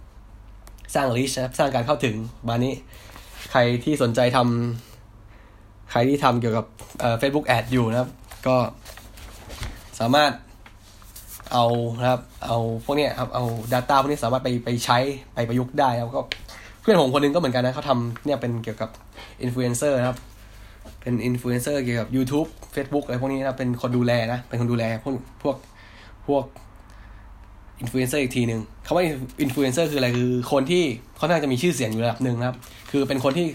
สร้าง reach นะครับ สร้างการเข้าถึงแบบนี้ ใครที่สนใจทำใครที่ทำเกี่ยวกับ Facebook ad อยู่นะครับ ก็สามารถเอานะครับ เอาพวกนี้ครับเอา Data พวกนี้สามารถไปไปใช้ไปประยุกต์ได้ครับก็เพื่อนผมคนนึงก็เหมือนกันนะเขาทำเนี่ยเป็นเกี่ยวกับอินฟลูเอนเซอร์นะครับ เป็นอินฟลูเอนเซอร์เกี่ยวกับ YouTube Facebook อะไรพวกนี้นะเป็นคนดูแลนะ เป็นคนดูแลพวกพวกพวกอินฟลูเอนเซอร์อีกทีหนึ่ง คำว่าอินฟลูเอนเซอร์คืออะไรคือคนที่เขาน่าจะมีชื่อเสียงอยู่ระดับหนึ่งครับ คือเป็นคนที่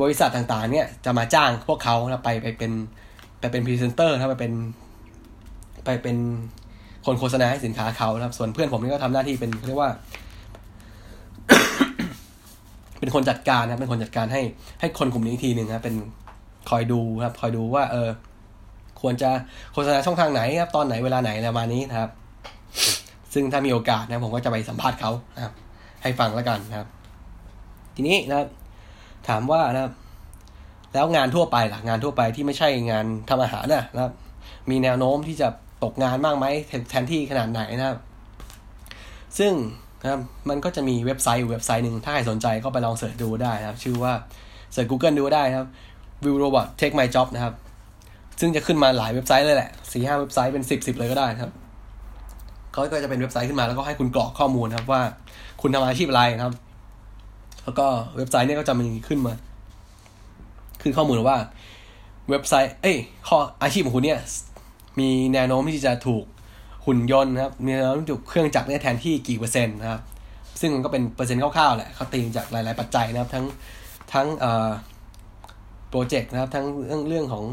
บริษัทต่างๆ เนี่ยจะมาจ้างพวกเขาไปไปเป็นไปเป็นพรีเซนเตอร์ครับไปเป็น ไปเป็นคนโฆษณาให้สินค้าเขาครับ ส่วนเพื่อนผมนี่ก็ทำหน้าที่เป็นเรียกว่า เป็นคนจัดการนะเป็นคนจัดการให้ให้คนกลุ่มนี้ทีหนึ่งครับเป็นคอยดูครับ คอยดูว่า เออ ควรจะโฆษณาช่องทางไหนครับ ตอนไหนเวลาไหนประมาณนี้นะครับ ซึ่งถ้ามีโอกาสนะผมก็จะไปสัมภาษณ์เขานะครับ ให้ฟังแล้วกันนะครับ ทีนี้นะครับ ถามว่านะครับ แล้วงานทั่วไปล่ะงานทั่วไปที่ไม่ใช่งานทำอาหารนะครับ มีแนวโน้มที่จะตกงานมากไหมแทนที่ขนาดไหนนะครับ ซึ่งนะครับมันก็จะมีเว็บไซต์เว็บไซต์หนึ่งถ้าใครสนใจก็ไปลอง search ดูได้นะครับ ชื่อว่า search Google ดูได้นะครับ Will Robot Take My Job นะครับ ซึ่งจะขึ้นมาหลายเว็บไซต์เลยแหละสี่ห้าเว็บไซต์เป็นสิบสิบเลยก็ได้ครับ เขาก็จะเป็นเว็บไซต์ขึ้นมาแล้วก็ให้คุณกรอกข้อมูลครับว่า คุณทำอาชีพอะไรนะครับ แล้วก็เว็บไซต์นี้ก็จะมีขึ้นมา ขึ้นข้อมูลว่า เว็บไซต์ เอ้ยข้ออาชีพของคุณเนี่ย มีแนวโน้มที่จะถูกหุ่นยนต์นะครับ มีแนวโน้มถูกเครื่องจักรเนี่ยแทนที่กี่เปอร์เซ็นต์นะครับ ซึ่งมันก็เป็นเปอร์เซ็นต์คร่าวๆแหละเขาตีจากหลาย ๆ ปัจจัยนะครับ ทั้งทั้งเอ่อโปรเจกต์นะครับ ทั้งเรื่องเรื่องของ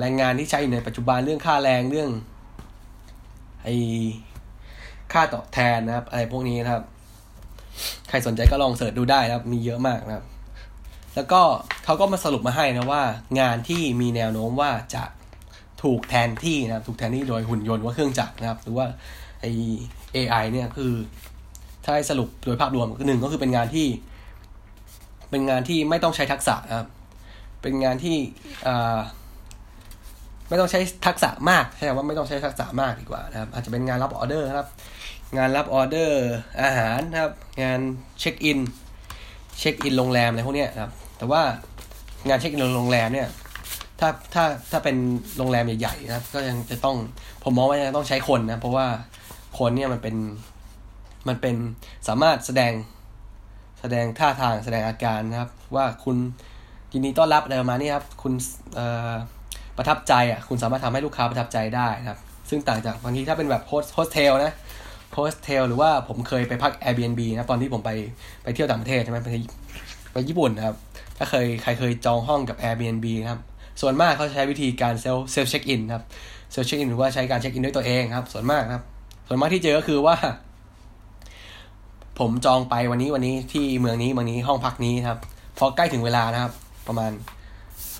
แรงงานที่ใช้อยู่ในปัจจุบันเรื่องค่าแรงเรื่อง ไอค่าตอบแทนนะครับ อะไรพวกนี้นะครับ ใครสนใจก็ลองเสิร์ชดูได้นะครับ มีเยอะมากนะครับ แล้วก็เขาก็มาสรุปมาให้นะว่า งานที่มีแนวโน้มว่าจะถูกแทนที่นะครับ ถูกแทนที่โดยหุ่นยนต์ว่าเครื่องจักรนะครับ หรือว่าไอ AI เนี่ยคือถ้าให้สรุปโดยภาพรวมหนึ่งก็คือเป็นงานที่ เป็นงานที่ไม่ต้องใช้ทักษะนะครับ เป็นงานที่อ่า ไม่ต้องใช้ทักษะมากใช่ว่าไม่ต้องใช้ทักษะมากดีกว่านะครับ อาจจะเป็นงานรับออเดอร์ครับ งานรับออเดอร์อาหารนะครับ งานเช็คอินเช็คอินโรงแรมอะไรพวกนี้นะครับ แต่ว่างานเช็คอินโรงแรมเนี่ยถ้าถ้าถ้าเป็นโรงแรมใหญ่ๆนะครับ ก็ยังจะต้องผมมองว่ายังต้องใช้คนนะเพราะว่าคนเนี่ยมันเป็นมันเป็นสามารถแสดงแสดงท่าทางแสดงอาการนะครับ ว่าคุณยินดีต้อนรับอะไรประมาณนี้ครับ คุณเอ่อ ประทับใจอะคุณสามารถทำให้ลูกค้าประทับใจได้นะครับ ซึ่งต่างจากบางทีถ้าเป็นแบบโฮสโฮสเทลนะโฮสเทลหรือว่าผมเคยไปพัก Airbnb นะตอนที่ผมไปไปเที่ยวต่างประเทศใช่ไหมไปไปญี่ปุ่นนะครับ ถ้าเคยใครเคยจองห้องกับ Airbnb นะครับ ส่วนมากเขาใช้วิธีการ self self check-in ครับ self check-in หรือว่าใช้การเช็คอินด้วยตัวเองครับ ส่วนมากครับ ส่วนมากที่เจอก็คือว่า ผมจองไปวันนี้วันนี้ที่เมืองนี้เมืองนี้ห้องพักนี้ครับ พอใกล้ถึงเวลานะครับ ประมาณ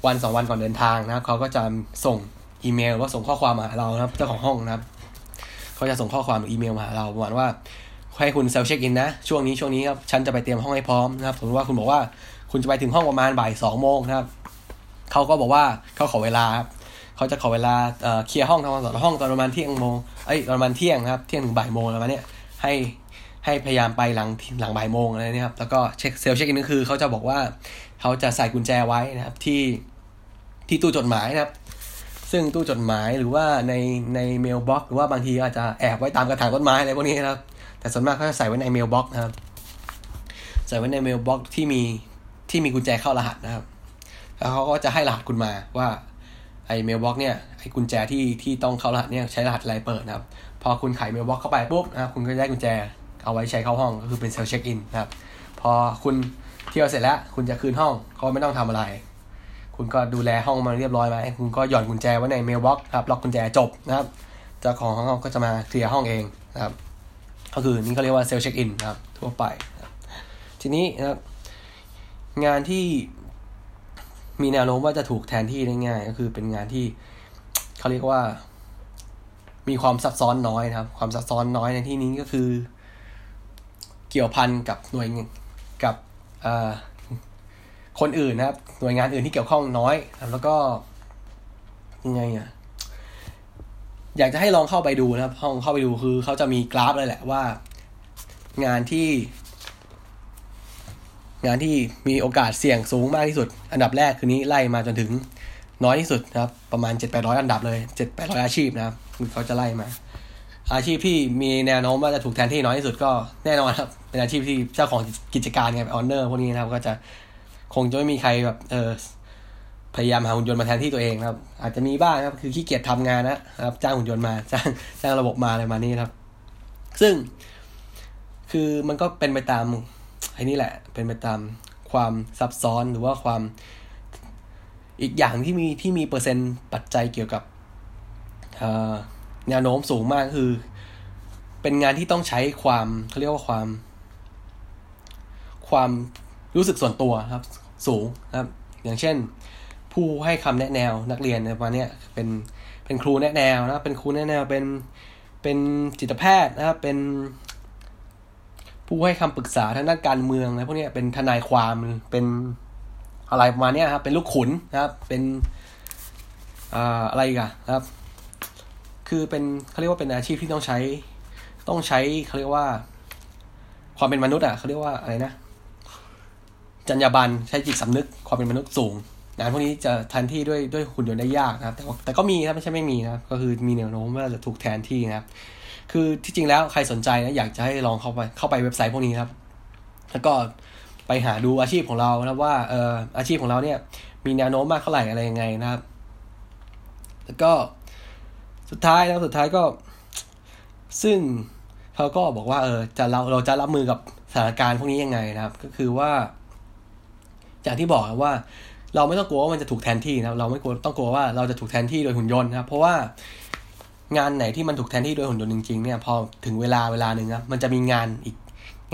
วันสองวันก่อนเดินทางนะครับเขาก็จะส่งอีเมลว่าส่งข้อความมาหาเรานะครับเจ้าของห้องนะครับเขาจะส่งข้อความหรืออีเมลมาหาเราประมาณว่าให้คุณ self check-in นะช่วงนี้ช่วงนี้ครับฉันจะไปเตรียมห้องให้พร้อมนะครับสมมติว่าคุณบอกว่าคุณจะไปถึงห้องประมาณบ่ายสองโมงนะครับเขาก็บอกว่าเขาขอเวลาครับเขาจะขอเวลาเคลียร์ห้องทำความสะอาดห้องตอนประมาณเที่ยงโมงเอ้ยประมาณเที่ยงครับเที่ยงถึงบ่ายโมงประมาณเนี้ยให้ให้พยายามไปหลังหลังบ่ายโมงอะไรเนี่ยครับแล้วก็ check self check-in ก็คือเขาจะบอกว่าเขาจะใส่กุญแจไว้นะครับที่ ที่ตู้จดหมายนะครับ ซึ่งตู้จดหมายหรือว่าในใน mailbox หรือว่าบางทีอาจจะแอบไว้ตามกระถางต้นไม้อะไรพวกนี้นะครับ แต่ส่วนมากเขาจะใส่ไว้ใน mailbox นะครับ ใส่ไว้ใน mailbox ที่มีที่มีกุญแจเข้ารหัสนะครับ แล้วเขาก็จะให้รหัสคุณมาว่าไอ้ mailbox เนี่ยไอ้กุญแจที่ที่ต้องเข้ารหัสเนี่ยใช้รหัสอะไรเปิดนะครับ พอคุณไข mailbox เข้าไปปุ๊บนะครับคุณก็ได้กุญแจเอาไว้ใช้เข้าห้องก็คือเป็น self check-in นะครับ พอคุณเที่ยวเสร็จแล้ว คุณจะคืนห้องเขาไม่ต้องทำอะไร คุณก็ดูแลห้องมาเรียบร้อยไหมคุณก็หย่อนกุญแจไว้ใน mailbox ครับล็อกกุญแจจบนะครับเจ้าของห้องก็จะมาเคลียร์ห้องเองนะครับ ก็คือนี่เขาเรียกว่า self check-in ครับทั่วไป ทีนี้นะครับงานที่มีแนวโน้มว่าจะถูกแทนที่ได้ง่าย ก็คือเป็นงานที่เขาเรียกว่า มีความซับซ้อนน้อยนะครับ ความซับซ้อนน้อยในที่นี้ก็คือ เกี่ยวพันกับหน่วยกับ คนอื่นนะครับหน่วยงานอื่นที่เกี่ยวข้องน้อยแล้วก็ยังไงอะอยากจะให้ลองเข้าไปดูนะครับห้องเข้าไปดูคือเขาจะมีกราฟเลยแหละว่า งานที่ งานที่มีโอกาสเสี่ยงสูงมากที่สุด อันดับแรกคือนี้ไล่มาจนถึงน้อยที่สุดนะครับ ประมาณเจ็ดแปดร้อยอันดับเลยเจ็ดแปดร้อยอาชีพนะครับเขาจะไล่มา อาชีพที่มีแนวโน้มว่าจะถูกแทนที่น้อยที่สุดก็แน่นอนครับ เป็นอาชีพที่เจ้าของกิจการไง owner พวกนี้นะครับ ก็จะ คงจะไม่มีใครแบบ เออพยายามหาหุ่นยนต์มาแทนที่ตัวเองครับ อาจจะมีบ้างครับ คือขี้เกียจทำงานนะครับ จ้างหุ่นยนต์มา จ้างจ้างระบบมาอะไรมานี่ครับ ซึ่งคือมันก็เป็นไปตามไอ้นี่แหละ เป็นไปตามความซับซ้อนหรือว่าความอีกอย่างที่มีที่มีเปอร์เซ็นต์ปัจจัยเกี่ยวกับแนวโน้มสูงมากคือ เป็นงานที่ต้องใช้ความเขาเรียกว่าความ ความรู้สึกส่วนตัวครับ สูงครับ อย่างเช่น ผู้ให้คำแนะแนวนักเรียนในวันนี้เป็นเป็นครูแนะแนวนะเป็นครูแนะแนวเป็นเป็นจิตแพทย์นะครับเป็น ผู้ให้คำปรึกษาทางด้านการเมืองนะพวกนี้เป็นทนายความเป็นอะไรประมาณนี้ครับเป็นลูกขุนนะครับ เป็นอะไรกันครับ คือเป็นเขาเรียกว่าเป็นอาชีพที่ต้องใช้ ต้องใช้เขาเรียกว่า ความเป็นมนุษย์อะเขาเรียกว่าอะไรนะ จรรยาบรรณใช้จิตสำนึกความเป็นมนุษย์สูงงานพวกนี้จะแทนที่ด้วยด้วยหุ่นยนต์ได้ยากนะครับ แต่แต่ก็มีนะไม่ใช่ไม่มีนะครับ ก็คือมีแนวโน้มว่าจะถูกแทนที่นะครับ คือที่จริงแล้วใครสนใจนะอยากจะให้ลองเข้าไปเข้าไปเว็บไซต์พวกนี้ครับ แล้วก็ไปหาดูอาชีพของเรานะว่าเอออาชีพของเราเนี่ย มีแนวโน้มมากเท่าไหร่อะไรยังไงนะครับ แล้วก็สุดท้ายนะสุดท้ายก็ ซึ่งเขาก็บอกว่าเออจะเราเราจะรับมือกับสถานการณ์พวกนี้ยังไงนะครับ ก็คือว่า อย่างที่บอกว่า เราไม่ต้องกลัวว่ามันจะถูกแทนที่นะเราไม่กลัวต้องกลัวว่าเราจะถูกแทนที่โดยหุ่นยนต์นะครับเพราะว่างานไหนที่มันถูกแทนที่โดยหุ่นยนต์จริงๆเนี่ยพอถึงเวลาเวลาหนึ่งครับมันจะมีงานอีก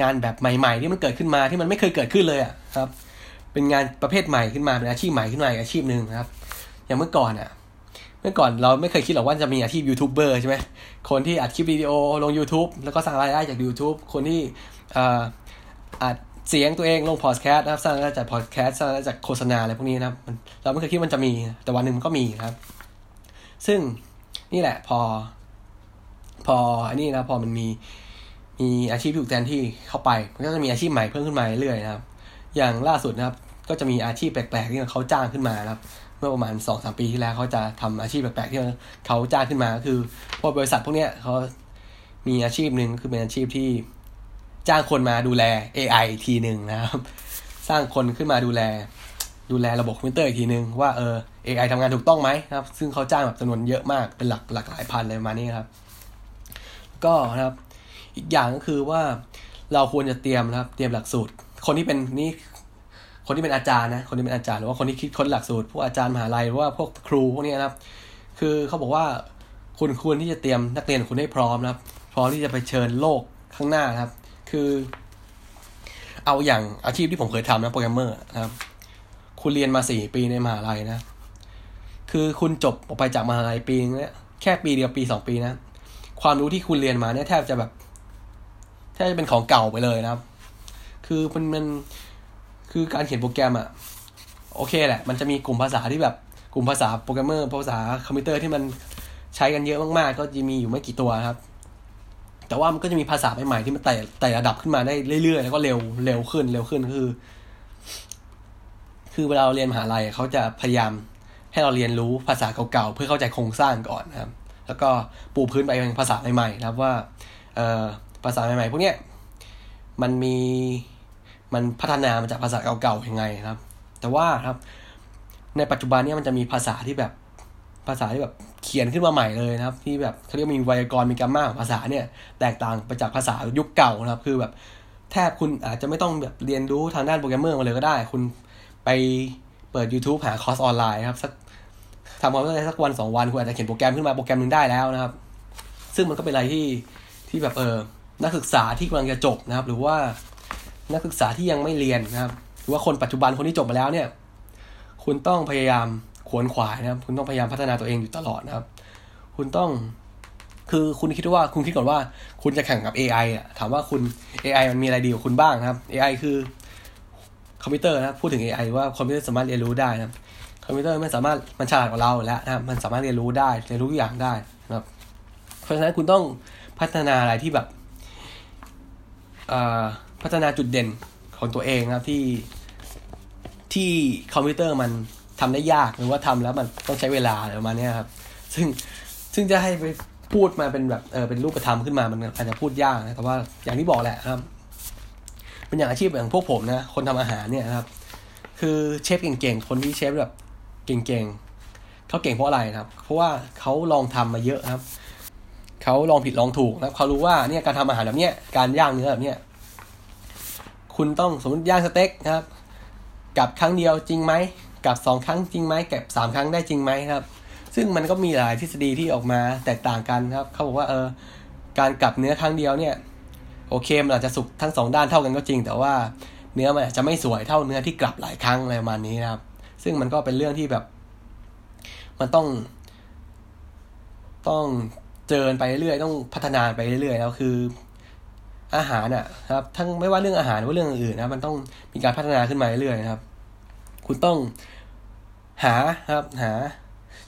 งานแบบใหม่ๆ ที่มันเกิดขึ้นมาที่มันไม่เคยเกิดขึ้นเลยอะครับ เป็นงานประเภทใหม่ขึ้นมาเป็นอาชีพใหม่ขึ้นมาอาชีพหนึ่งนะครับ อย่างเมื่อก่อนอะ เมื่อก่อนเราไม่เคยคิดหรอกว่าจะมีอาชีพยูทูบเบอร์ใช่ไหมคนที่อัดคลิปวิดีโอลง YouTube แล้วก็สร้างรายได้จาก YouTube คนที่อัด เสียงตัวเองลงพอดแคสต์นะครับ สร้างรายได้จากพอดแคสต์สร้างรายได้จากโฆษณาอะไรพวกนี้นะครับเราไม่เคยคิดมันจะมีแต่วันหนึ่งมันก็มีนะครับ ซึ่งนี่แหละพอ พออันนี้นะพอมันมีมีอาชีพถูกแทนที่เข้าไป มันก็จะมีอาชีพใหม่เพิ่มขึ้นมาเรื่อยๆนะครับ อย่างล่าสุดนะครับ ก็จะมีอาชีพแปลกๆที่เขาจ้างขึ้นมานะครับ เมื่อประมาณสองสามปีที่แล้วเขาจะทำอาชีพแปลกๆที่เขาจ้างขึ้นมาก็คือพวกบริษัทพวกเนี้ยเขามีอาชีพหนึ่งคือเป็นอาชีพที่ จ้างคนมาดูแล AI ทีหนึ่งนะครับ สร้างคนขึ้นมาดูแล ดูแลระบบคอมพิวเตอร์อีกทีหนึ่งว่าเออ AI ทำงานถูกต้องไหมนะครับ ซึ่งเขาจ้างแบบจำนวนเยอะมากเป็นหลักหลักหลายพันเลยมานี่ครับ ก็นะครับ อีกอย่างก็คือว่าเราควรจะเตรียมนะครับ เตรียมหลักสูตร คนที่เป็นนี่คนที่เป็นอาจารย์นะคนที่เป็นอาจารย์หรือว่าคนที่คิดค้นหลักสูตรพวกอาจารย์มหาลัยหรือว่าพวกครูพวกนี้นะครับ คือเขาบอกว่าคุณควรที่จะเตรียมนักเรียนคุณให้พร้อมนะครับ พร้อมที่จะไปเผชิญโลกข้างหน้านะครับ คือ เอาอย่างอาชีพที่ผมเคยทำนะโปรแกรมเมอร์นะครับ คุณเรียนมาสี่ปีในมหาลัยนะ คือคุณจบออกไปจากมหาลัยปีนึงเนี่ยแค่ปีเดียวปีสองปีนะ ความรู้ที่คุณเรียนมาเนี่ยแทบจะแบบแทบจะเป็นของเก่าไปเลยนะครับ คือมันมันคือการเขียนโปรแกรมอะโอเคแหละ มันจะมีกลุ่มภาษาที่แบบกลุ่มภาษาโปรแกรมเมอร์ภาษาคอมพิวเตอร์ที่มันใช้กันเยอะมากๆ ก็จะมีอยู่ไม่กี่ตัวครับ แต่ว่ามันก็จะมีภาษาใหม่ๆที่มันไต่ไต่ระดับขึ้นมาได้เรื่อยๆ แล้วก็เร็วเร็วขึ้นเร็วขึ้นคือ คือเวลาเราเรียนมหาลัยเขาจะพยายามให้เราเรียนรู้ภาษาเก่าๆเพื่อเข้าใจโครงสร้างก่อนนะครับ แล้วก็ปูพื้นไปเป็นภาษาใหม่ๆนะครับว่าเอ่อภาษาใหม่ๆพวกเนี้ยมันมีมันพัฒนามาจากภาษาเก่าๆยังไงนะครับ แต่ว่าครับในปัจจุบันนี้มันจะมีภาษาที่แบบ ภาษาที่แบบเขียนขึ้นมาใหม่เลยนะครับ ที่แบบเขาเรียกมีไวยากรณ์มี grammar ของภาษาเนี่ย แตกต่างไปจากภาษายุคเก่านะครับ คือแบบแทบคุณอาจจะไม่ต้องแบบเรียนรู้ทางด้านโปรแกรมเมอร์มาเลยก็ได้ คุณไปเปิด YouTube หาคอร์สออนไลน์ครับสักทำความเข้าใจสักวันสองวันคุณอาจจะเขียนโปรแกรมขึ้นมาโปรแกรมหนึ่งได้แล้วนะครับ ซึ่งมันก็เป็นอะไรที่ที่แบบเออนักศึกษาที่กำลังจะจบนะครับ หรือว่านักศึกษาที่ยังไม่เรียนนะครับ หรือว่าคนปัจจุบันคนที่จบมาแล้วเนี่ย คุณต้องพยายาม ขวนขวายนะครับ คุณต้องพยายามพัฒนาตัวเองอยู่ตลอดนะครับ คุณต้องคือคุณคิดว่าคุณคิดก่อนว่า คุณจะแข่งกับ AI อะถามว่าคุณ AI มันมีอะไรดีกว่าคุณบ้างนะครับ AI คือคอมพิวเตอร์นะพูดถึง AI ว่าคอมพิวเตอร์สามารถเรียนรู้ได้นะครับคอมพิวเตอร์ไม่สามารถมันฉลาดกว่าเราแล้วนะครับมันสามารถเรียนรู้ได้เรียนรู้ทุกอย่างได้นะครับ เพราะฉะนั้นคุณต้องพัฒนาอะไรที่แบบพัฒนาจุดเด่นของตัวเองนะครับที่ที่คอมพิวเตอร์มัน ทำได้ยากหรือว่าทำแล้วมันต้องใช้เวลาอะไรประมาณนี้ครับ ซึ่งซึ่งจะให้ไปพูดมาเป็นแบบเออเป็นรูปธรรมขึ้นมามันอาจจะพูดยากนะแต่ว่าอย่างที่บอกแหละครับเป็นอย่างอาชีพอย่างพวกผมนะคนทำอาหารเนี่ยครับ คือเชฟเก่งๆคนที่เชฟแบบเก่งๆเขาเก่งเพราะอะไรนะครับ เพราะว่าเขาลองทำมาเยอะครับเขาลองผิดลองถูกนะเขารู้ว่าเนี่ยการทำอาหารแบบเนี้ยการย่างเนื้อแบบเนี้ยคุณต้องสมมติย่างสเต็กนะครับกับครั้งเดียวจริงไหม กับสองครั้งจริงไหมกับสามครั้งได้จริงไหมครับ ซึ่งมันก็มีหลายทฤษฎีที่ออกมาแตกต่างกันครับ เขาบอกว่าเออการกลับเนื้อครั้งเดียวเนี่ยโอเคมันอาจจะสุกทั้งสองด้านเท่ากันก็จริง แต่ว่าเนื้อมันอาจจะไม่สวยเท่าเนื้อที่กลับหลายครั้งอะไรประมาณนี้นะครับ ซึ่งมันก็เป็นเรื่องที่แบบ มันต้อง ต้องเจริญไปเรื่อยต้องพัฒนาไปเรื่อยแล้วคือ อาหารอะครับ ทั้งไม่ว่าเรื่องอาหารหรือว่าเรื่องอื่นนะมันต้องมีการพัฒนาขึ้นมาเรื่อยนะครับ คุณต้อง หาครับหา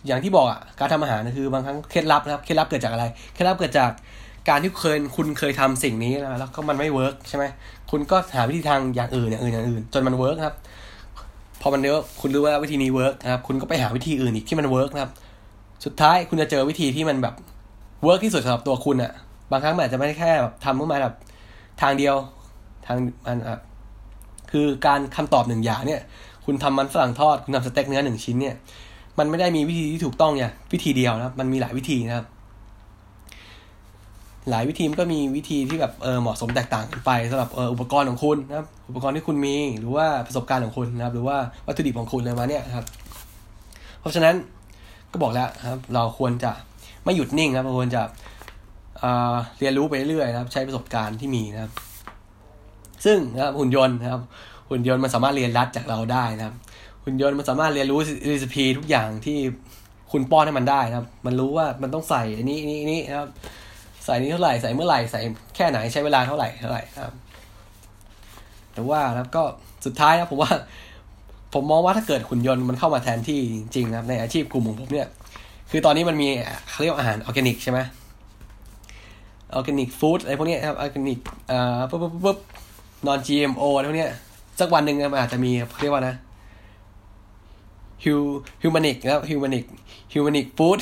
อย่างที่บอกอะการทำอาหารคือบางครั้งเคล็ดลับนะครับเคล็ดลับเกิดจากอะไรเคล็ดลับเกิดจากการที่เคยคุณเคยทำสิ่งนี้นะแล้วก็มันไม่เวิร์กใช่ไหมคุณก็หาวิธีทางอย่างอื่นอย่างอื่นอย่างอื่น จนมัน work ครับพอมัน work คุณรู้ว่าวิธีนี้ work นะครับคุณก็ไปหาวิธีอื่นอีกที่มัน work นะครับ สุดท้ายคุณจะเจอวิธีที่มันแบบ work ที่สุดสำหรับตัวคุณอะบางครั้งมันอาจจะไม่ได้แค่แบบทำขึ้นมาแบบทางเดียวทางมันอะคือการคำตอบหนึ่งอย่างเนี่ย คุณทำมันฝรั่งทอด คุณทำสเต็กเนื้อหนึ่งชิ้นเนี่ย มันไม่ได้มีวิธีที่ถูกต้องเนี่ย วิธีเดียวนะครับมันมีหลายวิธีนะครับ หลายวิธีมันก็มีวิธีที่แบบเออเหมาะสมแตกต่างกันไปสำหรับเอออุปกรณ์ของคุณนะครับ อุปกรณ์ที่คุณมีหรือว่าประสบการณ์ของคุณนะครับ หรือว่าวัตถุดิบของคุณอะไรมาเนี่ยครับ เพราะฉะนั้นก็บอกแล้วครับ เราควรจะไม่หยุดนิ่งครับควรจะเรียนรู้ไปเรื่อยๆนะครับ ใช้ประสบการณ์ที่มีนะครับ ซึ่งนะครับหุ่นยนต์นะครับ หุ่นยนต์มันสามารถเรียนรัดจากเราได้นะครับ หุ่นยนต์มันสามารถเรียนรู้รีซิปีทุกอย่างที่คุณป้อนให้มันได้นะครับ มันรู้ว่ามันต้องใส่อันนี้นี้นี้นะครับ ใส่นี้เท่าไหร่ใส่เมื่อไหร่ใส่แค่ไหนใช้เวลาเท่าไหร่เท่าไหร่ครับ แต่ว่านะครับก็สุดท้ายนะผมว่า ผมมองว่าถ้าเกิดหุ่นยนต์มันเข้ามาแทนที่จริงๆนะครับ ในอาชีพกลุ่มของผมเนี่ย คือตอนนี้มันมีเขาเรียกอาหารออร์แกนิกใช่ไหม organic food อะไรพวกนี้ครับออร์แกนิกเอ่อปุ๊บปุ๊บปุ๊บนอน GMO อะไรพวกนี้ สักวันหนึ่งมันอาจจะมีเรียกว่านะ hu humanic นะครับ humanic humanic food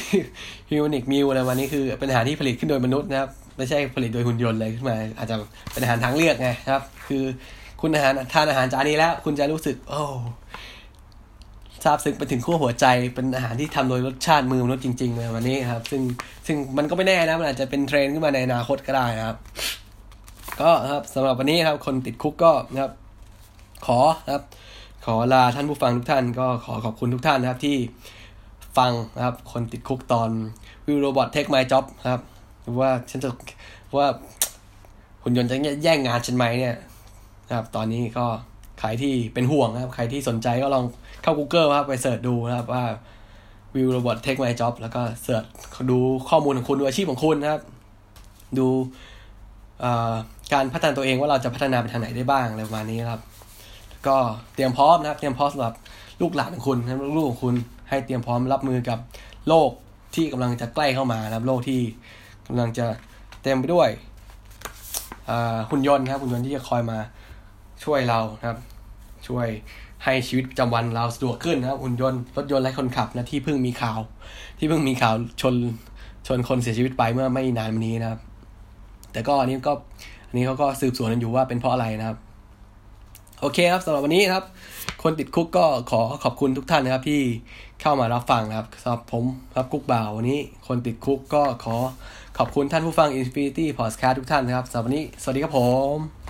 humanic meal อะไรพวกนี้คือเป็นอาหารที่ผลิตขึ้นโดยมนุษย์นะครับ ไม่ใช่ผลิตโดยหุ่นยนต์เลยขึ้นมา อาจจะเป็นอาหารทางเลือกไงครับ คือคุณอาหารทานอาหารจานนี้แล้ว คุณจะรู้สึก โอ้ซาบซึ้งไปถึงขั้วหัวใจเป็นอาหารที่ทำโดยรสชาติมือมนุษย์จริงๆเลยวันนี้ครับ ซึ่งซึ่งมันก็ไม่แน่นะมันอาจจะเป็นเทรนด์ขึ้นมาในอนาคตก็ได้นะครับ ก็ครับสำหรับวันนี้ครับ คนติดคุกก็นะครับ ขอนะครับ ขอลาท่านผู้ฟังทุกท่านก็ขอขอบคุณทุกท่านนะครับที่ฟังนะครับ คนติดคุกตอนวิวโรบอทเทคไมจ็อบครับว่าฉันจะว่าหุ่นยนต์จะแย่งงานฉันไหมเนี่ยนะครับ ตอนนี้ก็ใครที่เป็นห่วงนะครับ ใครที่สนใจก็ลองเข้า Google ครับไปเสิร์ชดูนะครับว่า Will Robot Take My Job แล้วก็เสิร์ชดูข้อมูลของคุณดูอาชีพของคุณนะครับ ดูการพัฒนาตัวเองว่าเราจะพัฒนาไปทางไหนได้บ้างอะไรประมาณนี้ครับ ก็เตรียมพร้อมนะครับ เตรียมพร้อมสำหรับลูกหลานของคุณนะลูกของคุณให้เตรียมพร้อมรับมือกับโลกที่กำลังจะใกล้เข้ามานะครับ โลกที่กำลังจะเต็มไปด้วยหุ่นยนต์ครับหุ่นยนต์ที่จะคอยมาช่วยเรานะครับ ช่วยให้ชีวิตประจำวันเราสะดวกขึ้นนะครับหุ่นยนต์รถยนต์และคนขับนะที่เพิ่งมีข่าว ที่เพิ่งมีข่าวชนชนคนเสียชีวิตไปเมื่อไม่นานมานี้นะครับ แต่ก็อันนี้ก็อันนี้เขาก็สืบสวนกันอยู่ว่าเป็นเพราะอะไรนะครับ โอเคครับสำหรับวันนี้ครับ คนติดคุกก็ขอขอบคุณทุกท่านนะครับที่เข้ามารับฟังนะครับสำหรับผมครับกุ๊กบ่าววันนี้ คนติดคุกก็ขอขอบคุณท่านผู้ฟัง Infinity Podcast ทุกท่านนะครับสำหรับวันนี้ สวัสดีครับผม